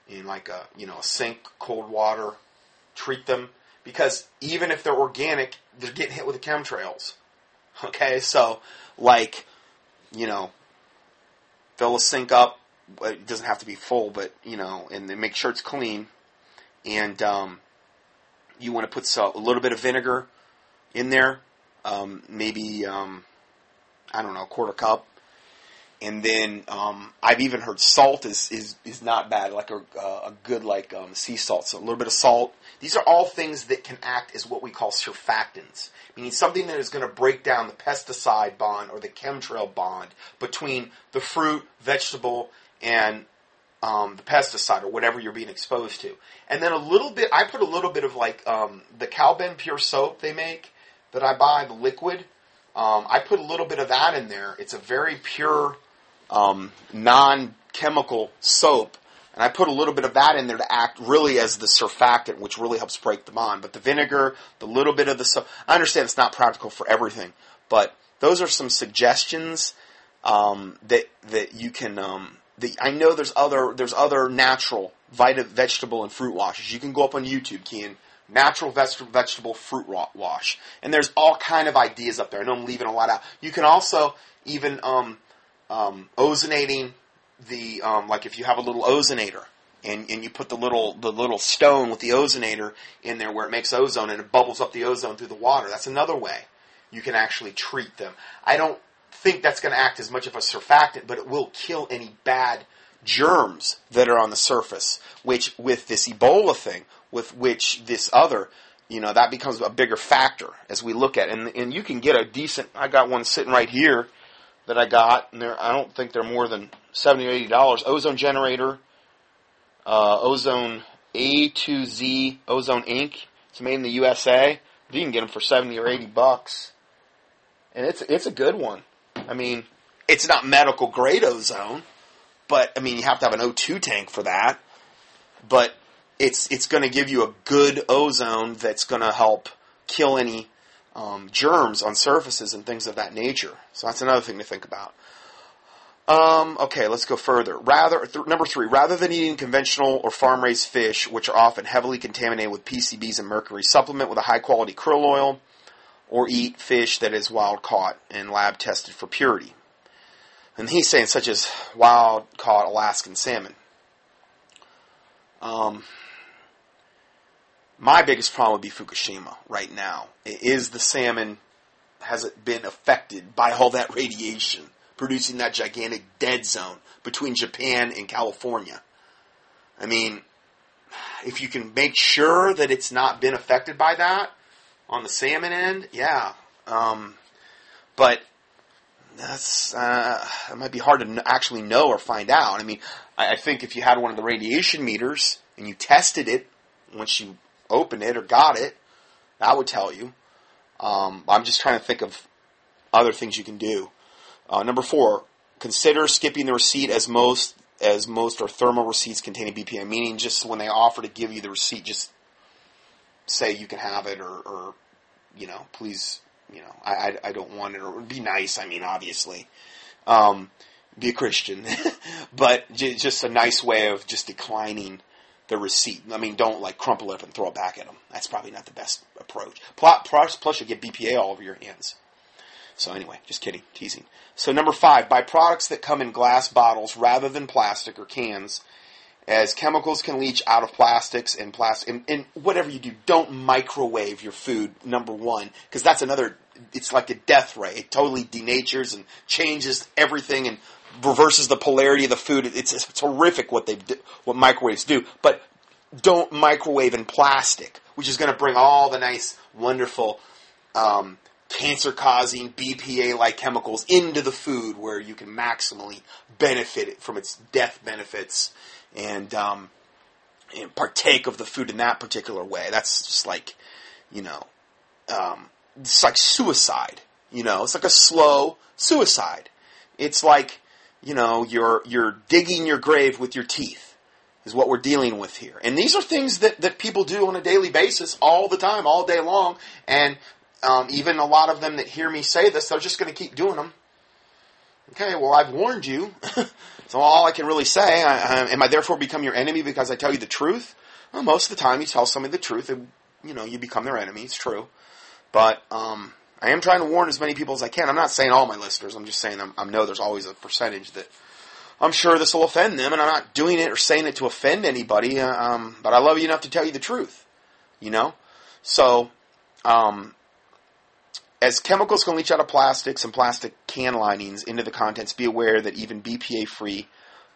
in like a you know a sink cold water treat them. Because even if they're organic they're getting hit with the chemtrails. Okay? So like you know fill a sink up it doesn't have to be full, but you know, and make sure it's clean. And um, you want to put a little bit of vinegar in there, um, maybe um, I don't know, a quarter cup. And then um, I've even heard salt is, is, is not bad, like a, a good like um, sea salt. So a little bit of salt. These are all things that can act as what we call surfactants, meaning something that is going to break down the pesticide bond or the chemtrail bond between the fruit, vegetable, and um, the pesticide or whatever you're being exposed to. And then a little bit, I put a little bit of like um, the Calben Pure soap they make that I buy, the liquid. Um, I put a little bit of that in there. It's a very pure, um, non-chemical soap, and I put a little bit of that in there to act really as the surfactant, which really helps break them on. But the vinegar, the little bit of the soap, I understand it's not practical for everything, but those are some suggestions um, that that you can um, the, I know there's other there's other natural vita, vegetable, and fruit washes. You can go up on YouTube, key in natural vegetable fruit wash, and there's all kind of ideas up there. I know I'm leaving a lot out. You can also even um, um, ozonating the um, like if you have a little ozonator and, and you put the little the little stone with the ozonator in there where it makes ozone and it bubbles up the ozone through the water. That's another way you can actually treat them. I don't think that's going to act as much of a surfactant, but it will kill any bad germs that are on the surface. Which with this Ebola thing, with which this other, you know, that becomes a bigger factor as we look at. It. And and you can get a decent. I got one sitting right here that I got, and they're, I don't think they're more than seventy or eighty dollars. Ozone generator, uh, Ozone A to Z Ozone Inc. It's made in the USA. You can get them for seventy or eighty bucks, and it's it's a good one. I mean, it's not medical grade ozone, but I mean you have to have an O2 tank for that. But it's it's going to give you a good ozone that's going to help kill any um, germs on surfaces and things of that nature. So that's another thing to think about. Um, okay, let's go further. Rather, th- number three, rather than eating conventional or farm raised fish, which are often heavily contaminated with PCBs and mercury, supplement with a high quality krill oil, or eat fish that is wild caught and lab tested for purity. And he's saying such as wild caught Alaskan salmon. Um, my biggest problem would be Fukushima right now. Is the salmon has it been affected by all that radiation, producing that gigantic dead zone between Japan and California? I mean, if you can make sure that it's not been affected by that on the salmon end, yeah. Um, but that's uh, it might be hard to actually know or find out. I mean, I, I think if you had one of the radiation meters and you tested it once you opened it or got it, that would tell you. Um, I'm just trying to think of other things you can do. Uh, number four, consider skipping the receipt as most as most are thermal receipts containing BPA, meaning just when they offer to give you the receipt, just say you can have it or, or you know, please, you know, I, I, I don't want it or be nice. I mean, obviously, um, be a Christian, (laughs) but j- just a nice way of just declining the receipt. I mean, don't like crumple it up and throw it back at them. That's probably not the best approach. Plus, plus you get BPA all over your hands. So anyway, just kidding, teasing. So number five, buy products that come in glass bottles rather than plastic or cans, as chemicals can leach out of plastics and plastic. And, and whatever you do, don't microwave your food. Number one, because that's another. It's like a death ray. It totally denatures and changes everything and reverses the polarity of the food. It's, it's horrific what they what microwaves do. But don't microwave in plastic, which is going to bring all the nice, wonderful, um, cancer-causing BPA-like chemicals into the food, where you can maximally benefit from its death benefits and, um, and partake of the food in that particular way. That's just like, you know, um, it's like suicide. You know, it's like a slow suicide. It's like you know, you're you're digging your grave with your teeth is what we're dealing with here. And these are things that, that people do on a daily basis all the time, all day long. And um, even a lot of them that hear me say this, they're just going to keep doing them. Okay, well, I've warned you. (laughs) so all I can really say, I, I, am I therefore become your enemy because I tell you the truth? Well, most of the time, you tell somebody the truth, and you know you become their enemy. It's true, but um, I am trying to warn as many people as I can. I'm not saying all my listeners. I'm just saying I'm, i know there's always a percentage that I'm sure this will offend them, and I'm not doing it or saying it to offend anybody. Uh, um, but I love you enough to tell you the truth. You know, so um, as chemicals can leach out of plastics and plastic can linings into the contents, be aware that even BPA-free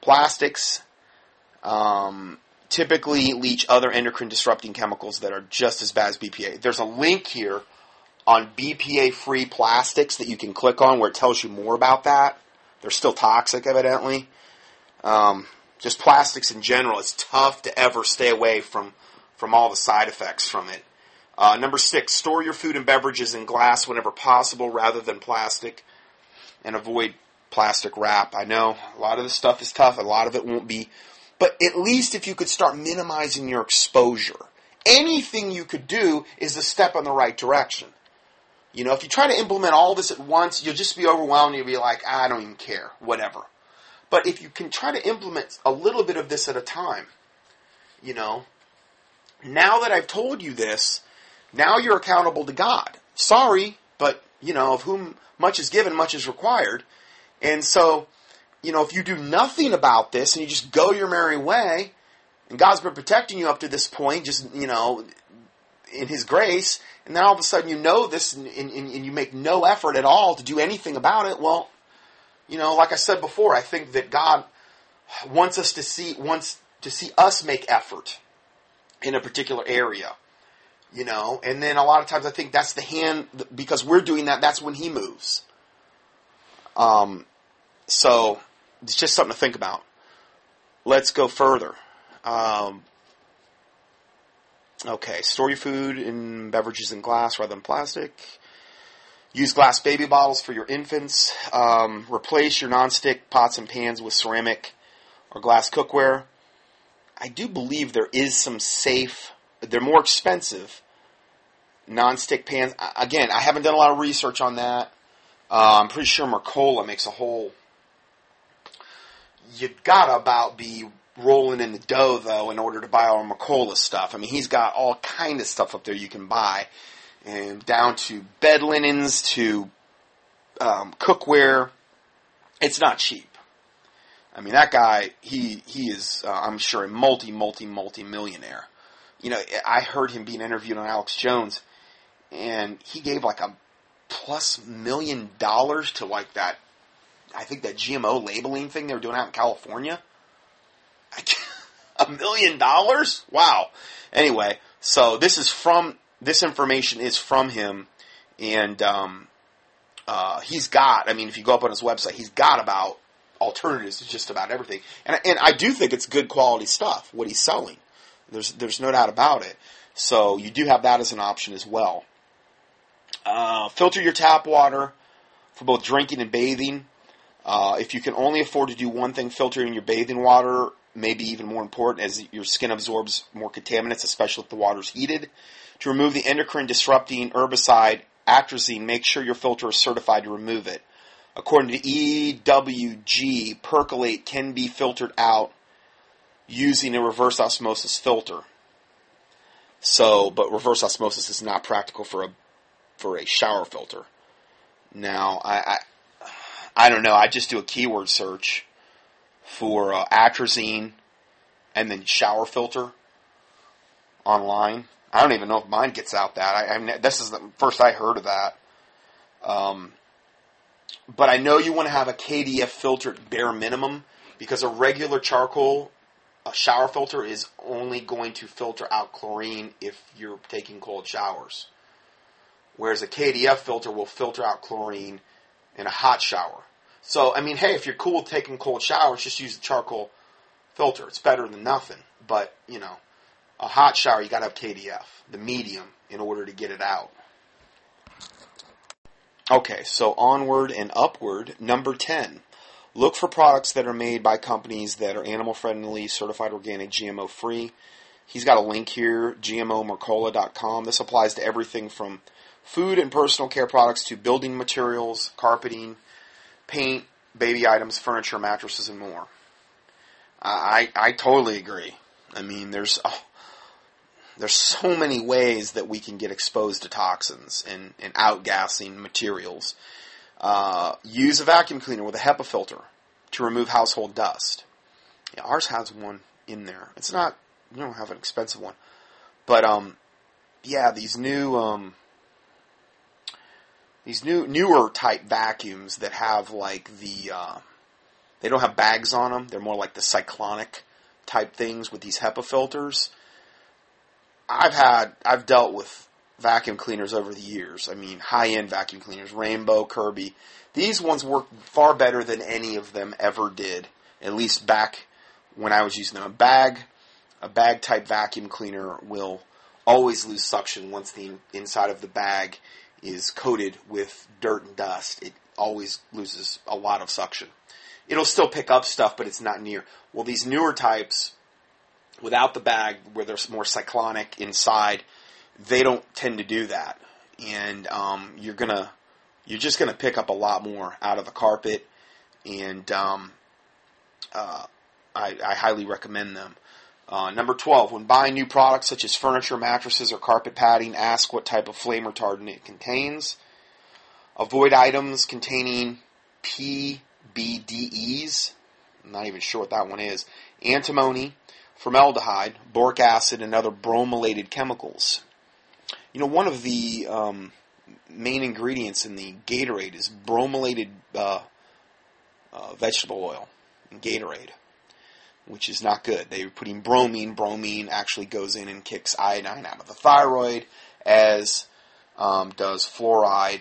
plastics um, typically leach other endocrine disrupting chemicals that are just as bad as BPA. There's a link here on BPA free plastics that you can click on where it tells you more about that. They're still toxic, evidently. Um, just plastics in general, it's tough to ever stay away from, from all the side effects from it. Uh, number six, store your food and beverages in glass whenever possible rather than plastic and avoid plastic wrap. I know a lot of this stuff is tough, a lot of it won't be, but at least if you could start minimizing your exposure, anything you could do is a step in the right direction. You know, if you try to implement all this at once, you'll just be overwhelmed. You'll be like, I don't even care, whatever. But if you can try to implement a little bit of this at a time, you know, now that I've told you this, now you're accountable to God. Sorry, but, you know, of whom much is given, much is required. And so, you know, if you do nothing about this and you just go your merry way, and God's been protecting you up to this point, just, you know, in His grace, and then all of a sudden you know this and, and, and you make no effort at all to do anything about it, well, you know, like I said before, I think that God wants us to see, wants to see us make effort in a particular area you know and then a lot of times i think that's the hand because we're doing that that's when he moves. Um, so it's just something to think about. Let's go further. Um, okay store your food in beverages in glass rather than plastic. Use glass baby bottles for your infants. Um, replace your nonstick pots and pans with ceramic or glass cookware. I do believe there is some safe they're more expensive non-stick pans. Again, I haven't done a lot of research on that. Uh, I'm pretty sure Mercola makes a whole. You've gotta about be rolling in the dough though in order to buy all Mercola stuff. I mean, he's got all kind of stuff up there you can buy, and down to bed linens to um, cookware. It's not cheap. I mean, that guy, he he is, uh, I'm sure, a multi multi multi millionaire. You know, I heard him being interviewed on Alex Jones and he gave like a plus million dollars to like that. I think that GMO labeling thing they were doing out in California. (laughs) a million dollars? Wow. Anyway, so this is from this information is from him, and um, uh, he's got. I mean, if you go up on his website, he's got about alternatives to just about everything, and and I do think it's good quality stuff what he's selling. There's there's no doubt about it. So you do have that as an option as well. Uh, filter your tap water for both drinking and bathing. Uh, if you can only afford to do one thing, filtering your bathing water may be even more important as your skin absorbs more contaminants, especially if the water is heated. To remove the endocrine disrupting herbicide atrazine, make sure your filter is certified to remove it. According to EWG, perchlorate can be filtered out using a reverse osmosis filter. So, but reverse osmosis is not practical for a for a shower filter. Now, I, I, I don't know. I just do a keyword search for uh, atrazine and then shower filter online. I don't even know if mine gets out that. I, I this is the first I heard of that. Um, but I know you want to have a KDF filter at bare minimum because a regular charcoal a shower filter is only going to filter out chlorine if you're taking cold showers whereas a KDF filter will filter out chlorine in a hot shower. So, I mean, hey, if you're cool with taking cold showers, just use the charcoal filter. It's better than nothing. But, you know, a hot shower, you got to have KDF, the medium, in order to get it out. Okay, so onward and upward. Number 10. Look for products that are made by companies that are animal friendly, certified organic, GMO free. He's got a link here, gmomercola.com. This applies to everything from food and personal care products to building materials, carpeting, paint, baby items, furniture, mattresses, and more. I I totally agree. I mean, there's oh, there's so many ways that we can get exposed to toxins and, and outgassing materials. Uh, use a vacuum cleaner with a HEPA filter to remove household dust. Yeah, ours has one in there. It's not you don't have an expensive one, but um, yeah, these new um, these new newer type vacuums that have like the uh, they don't have bags on them. They're more like the cyclonic type things with these HEPA filters. I've had I've dealt with vacuum cleaners over the years. I mean, high end vacuum cleaners, Rainbow, Kirby. These ones work far better than any of them ever did. At least back when I was using them. A bag, a bag type vacuum cleaner will always lose suction once the inside of the bag is coated with dirt and dust, it always loses a lot of suction. It'll still pick up stuff, but it's not near. Well, these newer types, without the bag, where there's more cyclonic inside, they don't tend to do that, and um, you're gonna, you're just gonna pick up a lot more out of the carpet, and um, uh, I, I highly recommend them. Uh, number 12, when buying new products such as furniture, mattresses, or carpet padding, ask what type of flame retardant it contains. Avoid items containing PBDEs. I'm not even sure what that one is. Antimony, formaldehyde, boric acid, and other bromilated chemicals. You know, one of the um, main ingredients in the Gatorade is bromilated uh, uh, vegetable oil in Gatorade which is not good. They're putting bromine. Bromine actually goes in and kicks iodine out of the thyroid, as um, does fluoride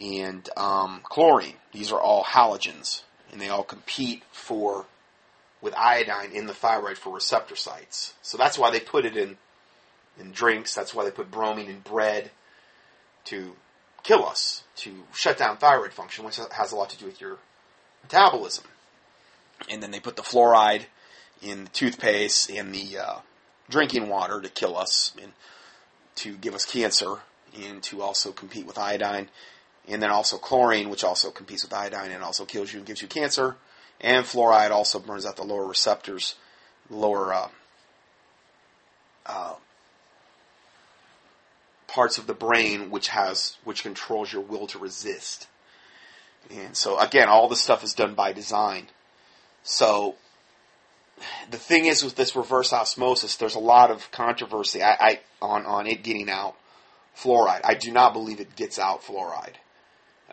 and um, chlorine. These are all halogens, and they all compete for with iodine in the thyroid for receptor sites. So that's why they put it in in drinks. That's why they put bromine in bread to kill us, to shut down thyroid function, which has a lot to do with your metabolism and then they put the fluoride in the toothpaste and the uh, drinking water to kill us and to give us cancer and to also compete with iodine. And then also chlorine which also competes with iodine and also kills you and gives you cancer. And fluoride also burns out the lower receptors lower uh, uh, parts of the brain which has which controls your will to resist. And so again all this stuff is done by design so the thing is with this reverse osmosis, there's a lot of controversy I, I, on on it getting out fluoride. I do not believe it gets out fluoride.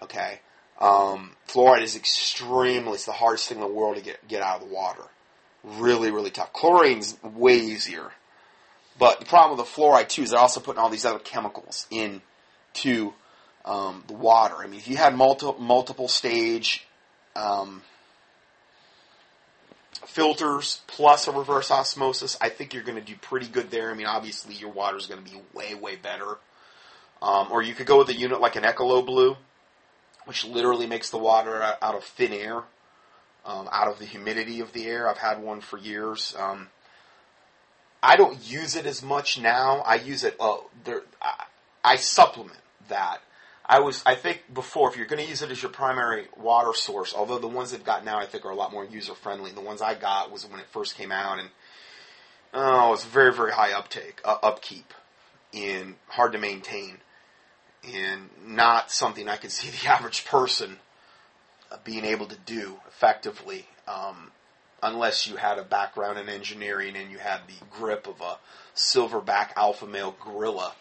Okay, um, fluoride is extremely it's the hardest thing in the world to get get out of the water. Really, really tough. Chlorine's way easier, but the problem with the fluoride too is they're also putting all these other chemicals into um, the water. I mean, if you had multiple multiple stage um, filters plus a reverse osmosis, I think you're going to do pretty good there. I mean, obviously your water is going to be way, way better. Um, or you could go with a unit like an Ecolo Blue, which literally makes the water out of thin air, um, out of the humidity of the air. I've had one for years. Um, I don't use it as much now. I use it. Uh, there, I, I supplement that I was, I think before, if you're going to use it as your primary water source, although the ones they've got now I think are a lot more user friendly. The ones I got was when it first came out, and oh, it was very, very high uptake, uh, upkeep, and hard to maintain, and not something I could (laughs) see the average person being able to do effectively, um, unless you had a background in engineering and you had the grip of a silverback alpha male gorilla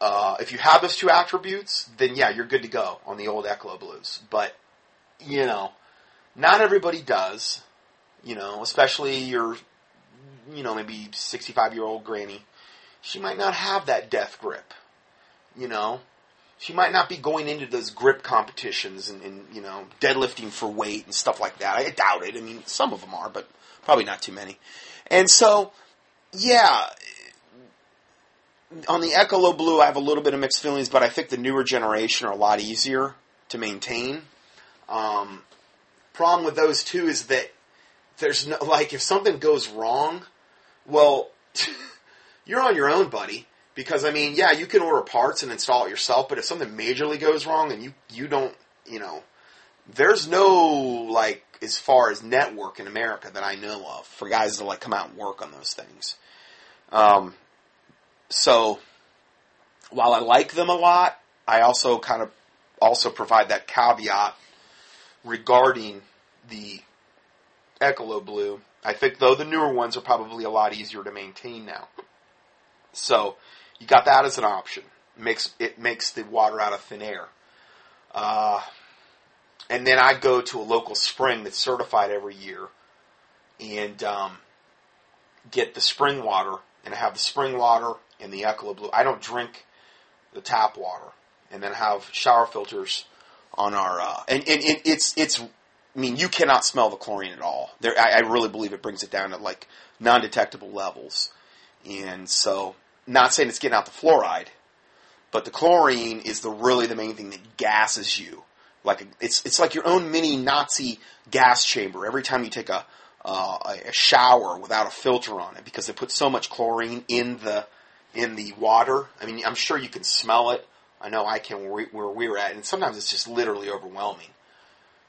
uh, if you have those two attributes, then yeah, you're good to go on the old Ecolo Blues. But you know, not everybody does. You know, especially your, you know, maybe 65 year old granny. She might not have that death grip. You know, she might not be going into those grip competitions and, and, you know deadlifting for weight and stuff like that. I doubt it. I mean, some of them are, but probably not too many. And so, yeah, on the Ecolo Blue, I have a little bit of mixed feelings, but I think the newer generation are a lot easier to maintain. Um, problem with those two is that there's no like if something goes wrong, well, (laughs) you're on your own, buddy. Because I mean, yeah, you can order parts and install it yourself, but if something majorly goes wrong and you you don't, you know, there's no like as far as network in America that I know of for guys to like come out and work on those things. Um, so while I like them a lot, I also kind of also provide that caveat regarding the Ecolo Blue. I think though the newer ones are probably a lot easier to maintain now. So you got that as an option. It makes it makes the water out of thin air. Uh, and then I go to a local spring that's certified every year and um, get the spring water and I have the spring water and the Ecolo Blue. I don't drink the tap water, and then have shower filters on our. Uh, and, and, it's it's. I mean, you cannot smell the chlorine at all. There, I, I really believe it brings it down to like non-detectable levels, and so not saying it's getting out the fluoride, but the chlorine is the really the main thing that gases you. Like it's it's like your own mini Nazi gas chamber. Every time you take a uh, a shower without a filter on it, because they put so much chlorine in the in the water. I mean, I'm sure you can smell it. I know I can where we, where we were at, and sometimes it's just literally overwhelming.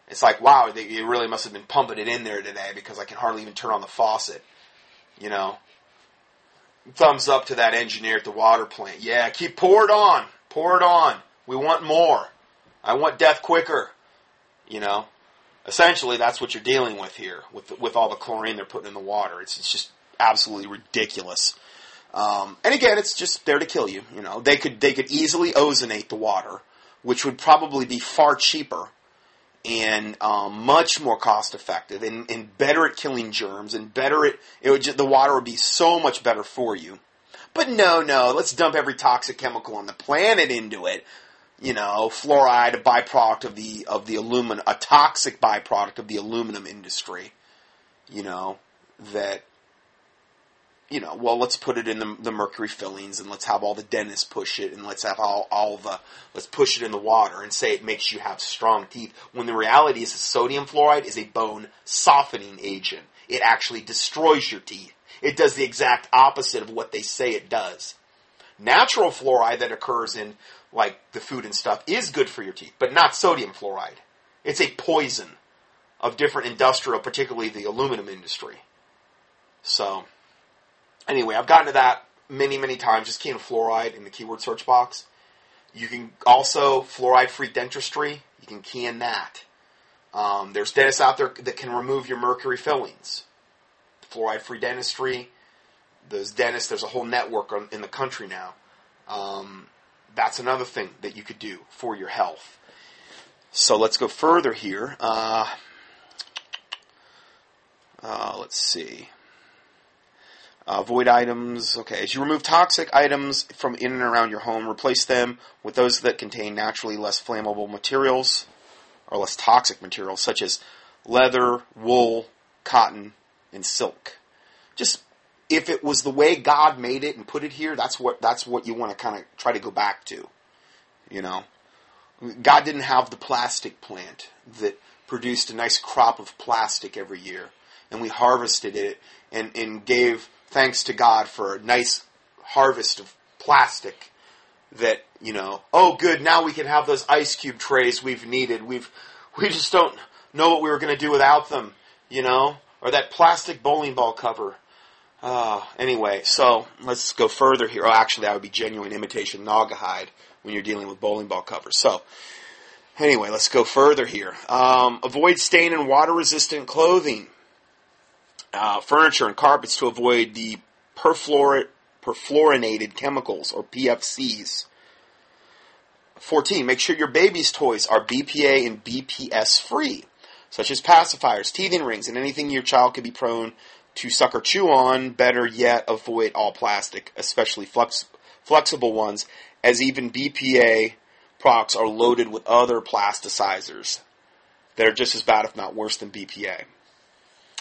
It's like, wow, they, you really must have been pumping it in there today because I can hardly even turn on the faucet. You know, thumbs up to that engineer at the water plant. Yeah, keep pour it on, pour it on. We want more. I want death quicker. You know, essentially that's what you're dealing with here with with all the chlorine they're putting in the water. It's it's just absolutely ridiculous. Um, and again, it's just there to kill you. You know, they could they could easily ozonate the water, which would probably be far cheaper and um, much more cost effective and, and, better at killing germs and better at it would just, the water would be so much better for you. But no, no, let's dump every toxic chemical on the planet into it. You know, fluoride, a byproduct of the of the aluminum, a toxic byproduct of the aluminum industry. You know that you know, well, let's put it in the, the, mercury fillings and let's have all the dentists push it and let's have all, all the, let's push it in the water and say it makes you have strong teeth. When the reality is that sodium fluoride is a bone softening agent. It actually destroys your teeth. It does the exact opposite of what they say it does. Natural fluoride that occurs in like the food and stuff is good for your teeth, but not sodium fluoride. It's a poison of different industrial, particularly the aluminum industry. So, Anyway, I've gotten to that many, many times. Just key in fluoride in the keyword search box. You can also fluoride free dentistry. You can key in that. Um, there's dentists out there that can remove your mercury fillings. Fluoride free dentistry. Those dentists, there's a whole network on, in the country now. Um, that's another thing that you could do for your health. So let's go further here. Uh, uh, let's see. Uh, items. Okay, as you remove toxic items from in and around your home, replace them with those that contain naturally less flammable materials or less toxic materials, such as leather, wool, cotton, and silk. Just if it was the way God made it and put it here, that's what that's what you want to kind of try to go back to. You know, God didn't have the plastic plant that produced a nice crop of plastic every year, and we harvested it and, and gave thanks to God for a nice harvest of plastic that, you know, oh good, now we can have those ice cube trays we've needed. We've we just don't know what we were going to do without them, you know? Or that plastic bowling ball cover. Uh, anyway, so let's go further here. Oh, actually, that would be genuine imitation Naugahyde when you're dealing with bowling ball covers. So, anyway, let's go further here. Um, avoid stain and water resistant clothing uh, furniture and carpets to avoid the perfluorinated chemicals or PFCs. 14. Make sure your baby's toys are BPA and BPS free, such as pacifiers, teething rings, and anything your child could be prone to suck or chew on. Better yet, avoid all plastic, especially flex- flexible ones, as even BPA products are loaded with other plasticizers that are just as bad, if not worse, than BPA.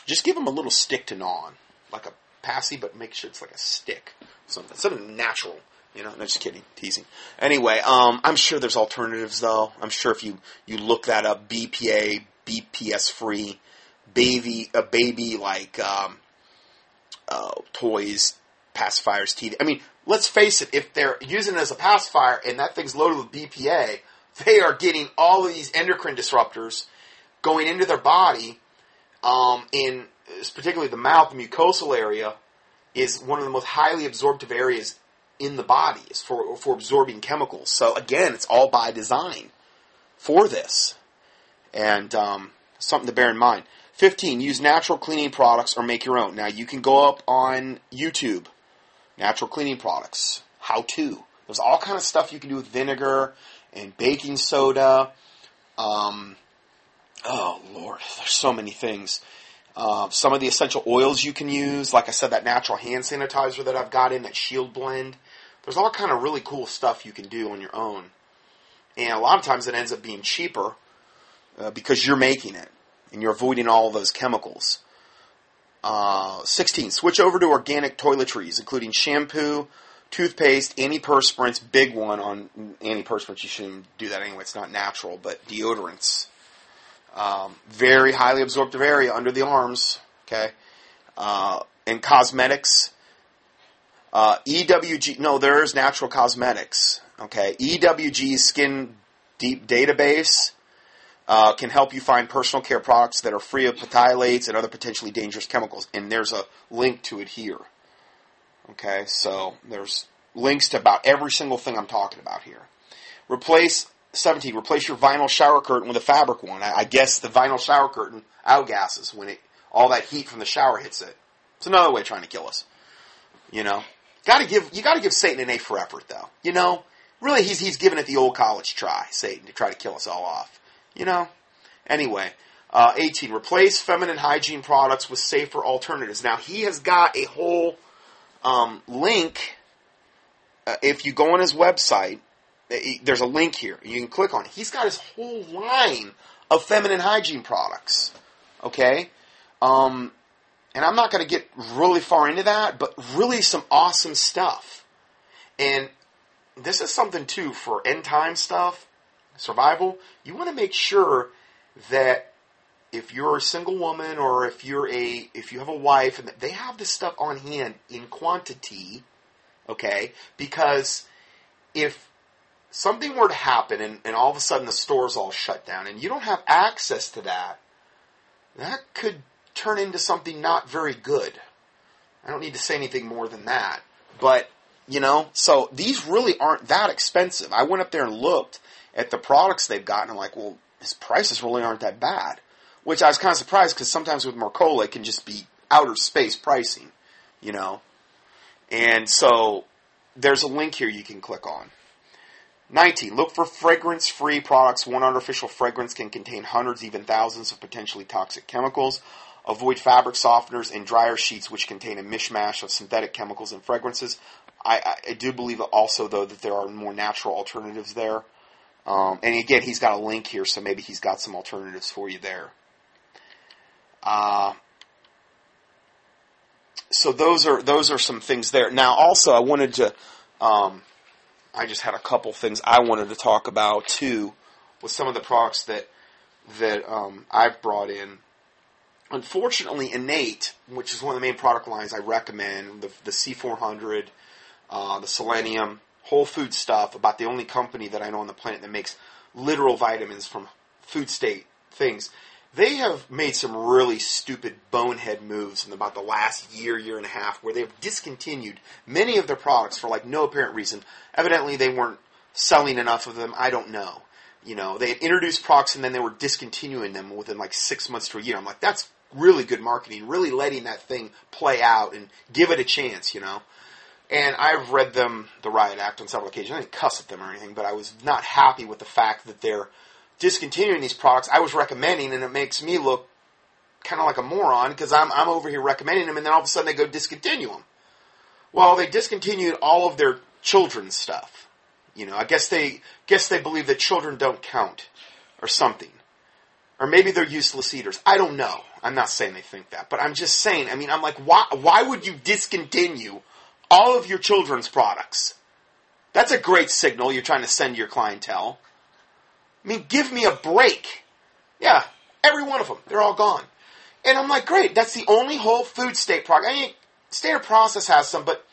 Just give them a little stick to gnaw on, like a passy, but make sure it's like a stick, something something natural. You know, no, just kidding, teasing. Anyway, um, I'm sure there's alternatives though. I'm sure if you you look that up, BPA, BPS free, baby, a baby like um, uh, toys, pacifiers, TV. I mean, let's face it. If they're using it as a pacifier and that thing's loaded with BPA, they are getting all of these endocrine disruptors going into their body um, in particularly the mouth, the mucosal area, is one of the most highly absorptive areas in the body for for absorbing chemicals. So again, it's all by design for this, and um, something to bear in mind. 15. Use natural cleaning products or make your own. Now you can go up on YouTube, natural cleaning products, how to. There's all kind of stuff you can do with vinegar and baking soda. Um, oh Lord, there's so many things. Uh, some of the essential oils you can use, like I said, that natural hand sanitizer that I've got in that Shield blend. There's all kind of really cool stuff you can do on your own, and a lot of times it ends up being cheaper uh, because you're making it and you're avoiding all those chemicals. Uh, 16. Switch over to organic toiletries, including shampoo, toothpaste, antiperspirants. Big one on antiperspirants. You shouldn't do that anyway. It's not natural, but deodorants um, very highly absorptive area under the arms. Okay, uh, and cosmetics. Uh, EWG. No, there is natural cosmetics. Okay, EWG Skin Deep Database. uh, can help you find personal care products that are free of phthalates and other potentially dangerous chemicals. And there's a link to it here. Okay, so there's links to about every single thing I'm talking about here. Replace 17. Replace your vinyl shower curtain with a fabric one. I, I guess the vinyl shower curtain outgasses when it all that heat from the shower hits it. It's another way of trying to kill us. You know, got to give you got to give Satan an A for effort, though. You know, really, he's he's giving it the old college try, Satan, to try to kill us all off. You know. Anyway, uh, 18. Replace feminine hygiene products with safer alternatives. Now he has got a whole um, link. Uh, if you go on his website, there's a link here. You can click on it. He's got his whole line of feminine hygiene products. Okay? Um, and I'm not going to get really far into that, but really some awesome stuff. And this is something too for end time stuff, survival. You want to make sure that if you're a single woman or if you're a if you have a wife and they have this stuff on hand in quantity, okay? Because if something were to happen and, and all of a sudden the store's all shut down and you don't have access to that, that could turn into something not very good. I don't need to say anything more than that. But, you know, so these really aren't that expensive. I went up there and looked at the products they've got and I'm like, well, his prices really aren't that bad. Which I was kind of surprised because sometimes with Mercola it can just be outer space pricing, you know. And so there's a link here you can click on. 19. Look for fragrance free products. One artificial fragrance can contain hundreds, even thousands of potentially toxic chemicals. Avoid fabric softeners and dryer sheets which contain a mishmash of synthetic chemicals and fragrances. I, I, do believe also, though, that there are more natural alternatives there. Um, and again, he's got a link here, so maybe he's got some alternatives for you there. Uh, so those are those are some things there. Now, also, I wanted to. Um, I just had a couple things I wanted to talk about too, with some of the products that that um, I've brought in. Unfortunately, Innate, which is one of the main product lines I recommend, the, the C400, uh, the Selenium, whole food stuff about the only company that I know on the planet that makes literal vitamins from food state things. They have made some really stupid bonehead moves in about the last year, year and a half, where they've discontinued many of their products for like no apparent reason. Evidently, they weren't selling enough of them. I don't know. You know, they had introduced products and then they were discontinuing them within like six months to a year. I'm like, that's really good marketing, really letting that thing play out and give it a chance, you know. And I've read them, the Riot Act, on several occasions. I didn't cuss at them or anything, but I was not happy with the fact that they're discontinuing these products I was recommending, and it makes me look kind of like a moron because I'm, I'm over here recommending them, and then all of a sudden they go discontinue them. Well, they discontinued all of their children's stuff. You know, I guess they guess they believe that children don't count or something. Or maybe they're useless eaters. I don't know. I'm not saying they think that, but I'm just saying. I mean, I'm like, why? Why would you discontinue all of your children's products. That's a great signal you're trying to send your clientele. I mean, give me a break. Yeah, every one of them. They're all gone. And I'm like, great, that's the only whole food state product. I mean, Standard Process has some, but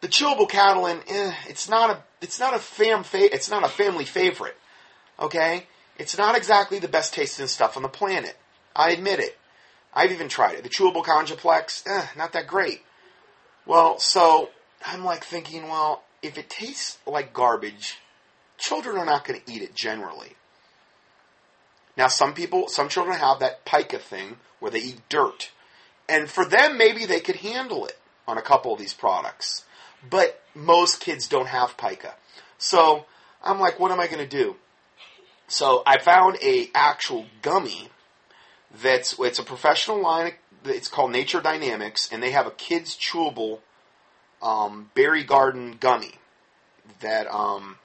the chewable Catalyn, eh, it's not a, it's not a fam, fa- it's not a family favorite. Okay, it's not exactly the best tasting stuff on the planet. I admit it. I've even tried it. The chewable Congaplex, eh, not that great. Well, so I'm like thinking, well, if it tastes like garbage, children are not going to eat it generally. Now, some people, some children have that pica thing where they eat dirt. And for them, maybe they could handle it on a couple of these products. But most kids don't have pica. So I'm like, what am I going to do? So I found a actual gummy that's it's a professional line. It's called Nature Dynamics, and they have a kids chewable um, Berry Garden gummy that um,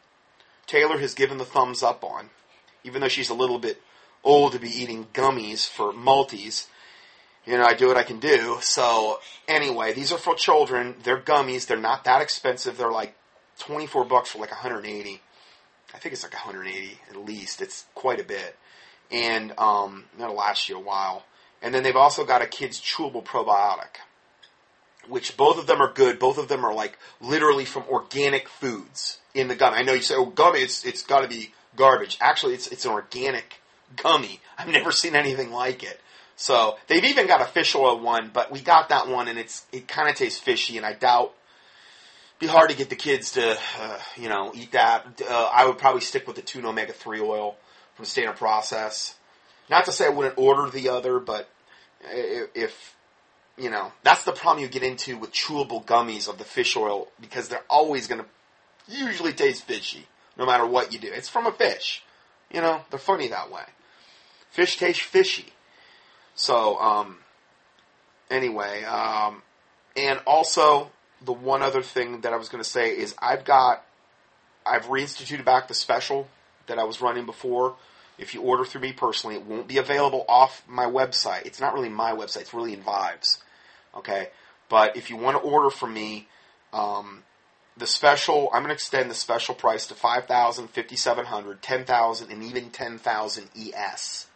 Taylor has given the thumbs up on, even though she's a little bit old to be eating gummies for multis. You know, I do what I can do. So anyway, these are for children. They're gummies. They're not that expensive. They're like 24 bucks for like 180. I think it's like 180 at least. It's quite a bit. And um, that'll last you a while. And then they've also got a kid's chewable probiotic which both of them are good. Both of them are like literally from organic foods in the gum. I know you say, "Oh, gum, it's it's got to be garbage." Actually, it's it's an organic gummy. I've never seen anything like it. So they've even got a fish oil one, but we got that one and it's it kind of tastes fishy, and I doubt be hard to get the kids to uh, you know eat that. Uh, I would probably stick with the tuna omega three oil from Standard Process. Not to say I wouldn't order the other, but if you know that's the problem you get into with chewable gummies of the fish oil because they're always going to usually taste fishy no matter what you do. It's from a fish. You know, they're funny that way. Fish taste fishy. So, um, anyway, um, and also the one other thing that I was going to say is I've got, I've reinstituted back the special that I was running before. If you order through me personally, it won't be available off my website. It's not really my website. It's really in Vibes. Okay. But if you want to order from me, um, the special, I'm going to extend the special price to 5,000, 5,700, 10,000, and even 10,000 ES.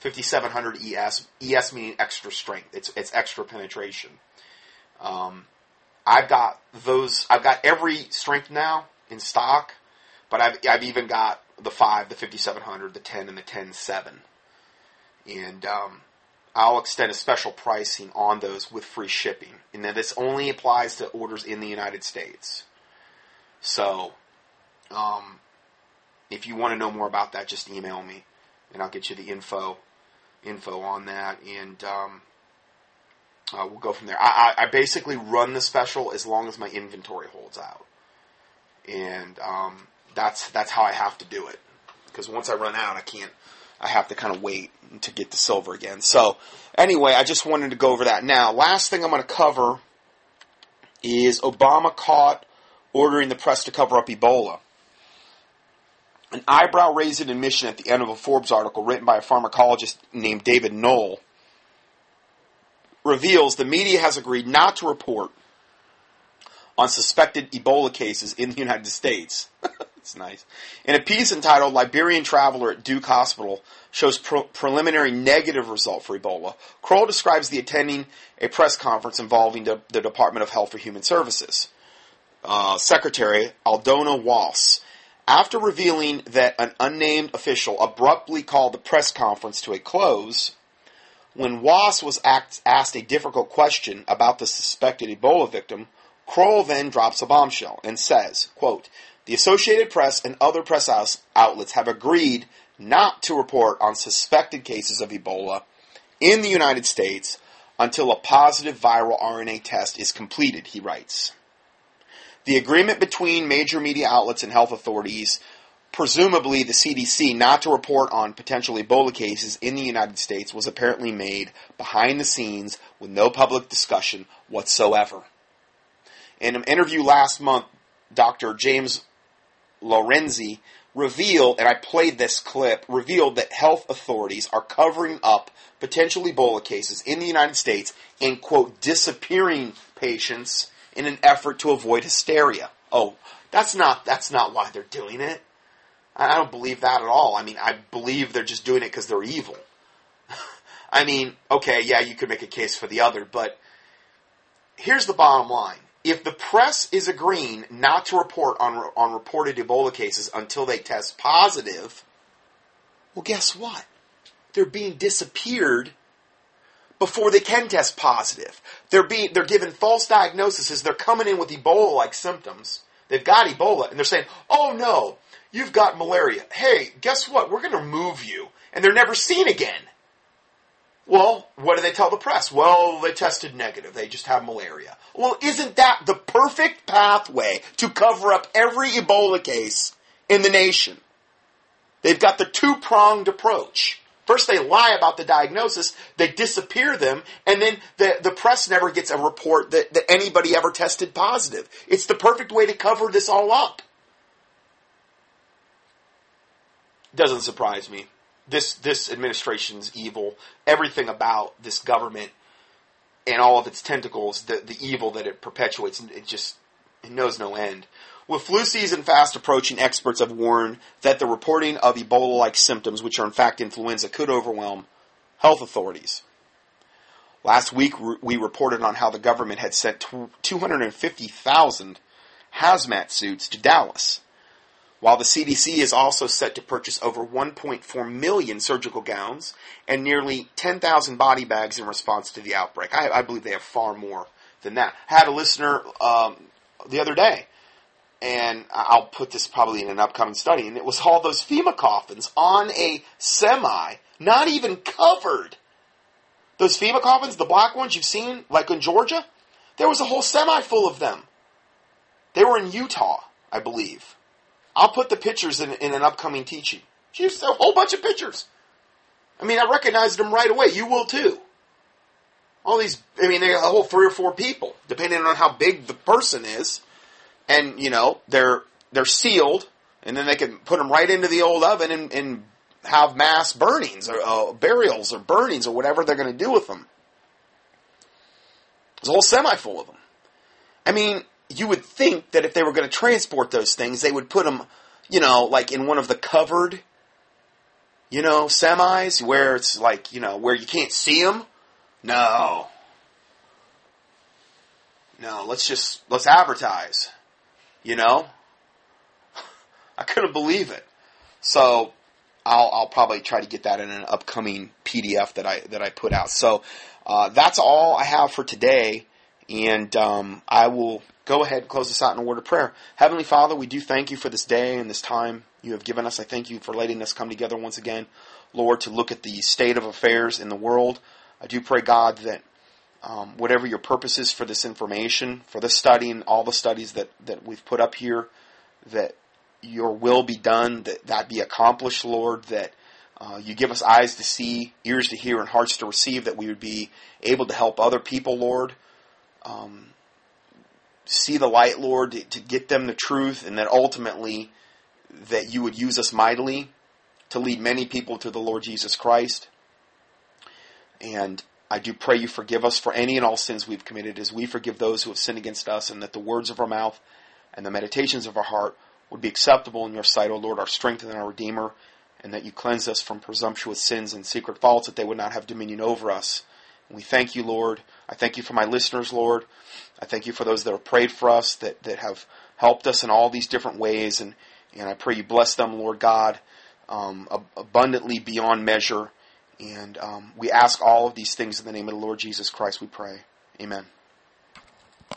5700 ES, ES meaning extra strength. It's, it's extra penetration. Um, I've got those, I've got every strength now in stock, but I've, I've even got the 5, the 5700, the 10, and the 10.7. And, um, I'll extend a special pricing on those with free shipping. And then this only applies to orders in the United States. So, um, if you want to know more about that, just email me, and I'll get you the info info on that, and um, uh, we'll go from there. I, I, I, basically run the special as long as my inventory holds out, and um, that's that's how I have to do it. Because once I run out, I can't. I have to kind of wait to get the silver again. So anyway, I just wanted to go over that. Now, last thing I'm going to cover is Obama caught ordering the press to cover up Ebola. An eyebrow raising admission at the end of a Forbes article written by a pharmacologist named David Kroll reveals the media has agreed not to report on suspected Ebola cases in the United States. (laughs) It's nice. In a piece entitled Liberian Traveler at Duke Hospital shows pre- preliminary negative result for Ebola, Kroll describes the attending a press conference involving the, the Department of Health or Human Services uh, Secretary Aldona Wos. After revealing that an unnamed official abruptly called the press conference to a close, when Wos was act- asked a difficult question about the suspected Ebola victim, Kroll then drops a bombshell and says, quote, the Associated Press and other press outlets have agreed not to report on suspected cases of Ebola in the United States until a positive viral RNA test is completed, he writes. The agreement between major media outlets and health authorities, presumably the CDC, not to report on potential Ebola cases in the United States was apparently made behind the scenes with no public discussion whatsoever. In an interview last month, Dr. James Lorenzi revealed, and I played this clip, revealed that health authorities are covering up potential Ebola cases in the United States and, quote, disappearing patients in an effort to avoid hysteria. Oh, that's not that's not why they're doing it. I don't believe that at all. I mean, I believe they're just doing it because they're evil. (laughs) I mean, okay, yeah, you could make a case for the other, but here's the bottom line. If the press is agreeing not to report on, on reported Ebola cases until they test positive, well, guess what? They're being disappeared before they can test positive. They're being they're given false diagnoses. They're coming in with Ebola like symptoms. They've got Ebola and they're saying, "Oh no, you've got malaria. Hey, guess what? We're going to remove you." And they're never seen again. Well, what do they tell the press? Well, they tested negative. They just have malaria. Well, isn't that the perfect pathway to cover up every Ebola case in the nation? They've got the two-pronged approach. First, they lie about the diagnosis, they disappear them, and then the, the press never gets a report that, that anybody ever tested positive. It's the perfect way to cover this all up. Doesn't surprise me. This, this administration's evil. Everything about this government and all of its tentacles, the, the evil that it perpetuates, it just it knows no end. With flu season fast approaching, experts have warned that the reporting of Ebola like symptoms, which are in fact influenza, could overwhelm health authorities. Last week, we reported on how the government had sent 250,000 hazmat suits to Dallas. while the CDC is also set to purchase over 1.4 million surgical gowns and nearly 10,000 body bags in response to the outbreak. I, I, believe they have far more than that. I had a listener um, the other day, and I'll put this probably in an upcoming study, and it was all those FEMA coffins on a semi, not even covered. Those FEMA coffins, the black ones you've seen, like in Georgia, there was a whole semi full of them. They were in Utah, I believe. I'll put the pictures in, in an upcoming teaching. Just a whole bunch of pictures. I mean, I recognized them right away. You will too. All these, I mean, a whole three or four people, depending on how big the person is, and you know they're they're sealed, and then they can put them right into the old oven and, and have mass burnings or uh, burials or burnings or whatever they're going to do with them. There's a whole semi full of them. I mean, you would think that if they were going to transport those things, they would put them, you know, like in one of the covered, you know, semis where it's like, you know, where you can't see them. No. No, let's just, let's advertise. You know? (laughs) I couldn't believe it. So, I'll, I'll probably try to get that in an upcoming PDF that I, that I put out. So, uh, that's all I have for today. And, um, I will go ahead and close this out in a word of prayer. Heavenly Father, we do thank you for this day and this time you have given us. I thank you for letting us come together once again, Lord, to look at the state of affairs in the world. I do pray, God, that um, whatever your purpose is for this information, for this study and all the studies that, that we've put up here, that your will be done, that that be accomplished, Lord, that uh, you give us eyes to see, ears to hear, and hearts to receive, that we would be able to help other people, Lord. Um, see the light, Lord, to, to get them the truth, and that ultimately that you would use us mightily to lead many people to the Lord Jesus Christ. And I do pray you forgive us for any and all sins we've committed as we forgive those who have sinned against us, and that the words of our mouth and the meditations of our heart would be acceptable in your sight, O Lord, our strength and our Redeemer, and that you cleanse us from presumptuous sins and secret faults, that they would not have dominion over us. And we thank you, Lord. I thank you for my listeners, Lord. I thank you for those that have prayed for us, that, that have helped us in all these different ways. And, and I pray you bless them, Lord God, um, abundantly beyond measure. And um, we ask all of these things in the name of the Lord Jesus Christ, we pray. Amen.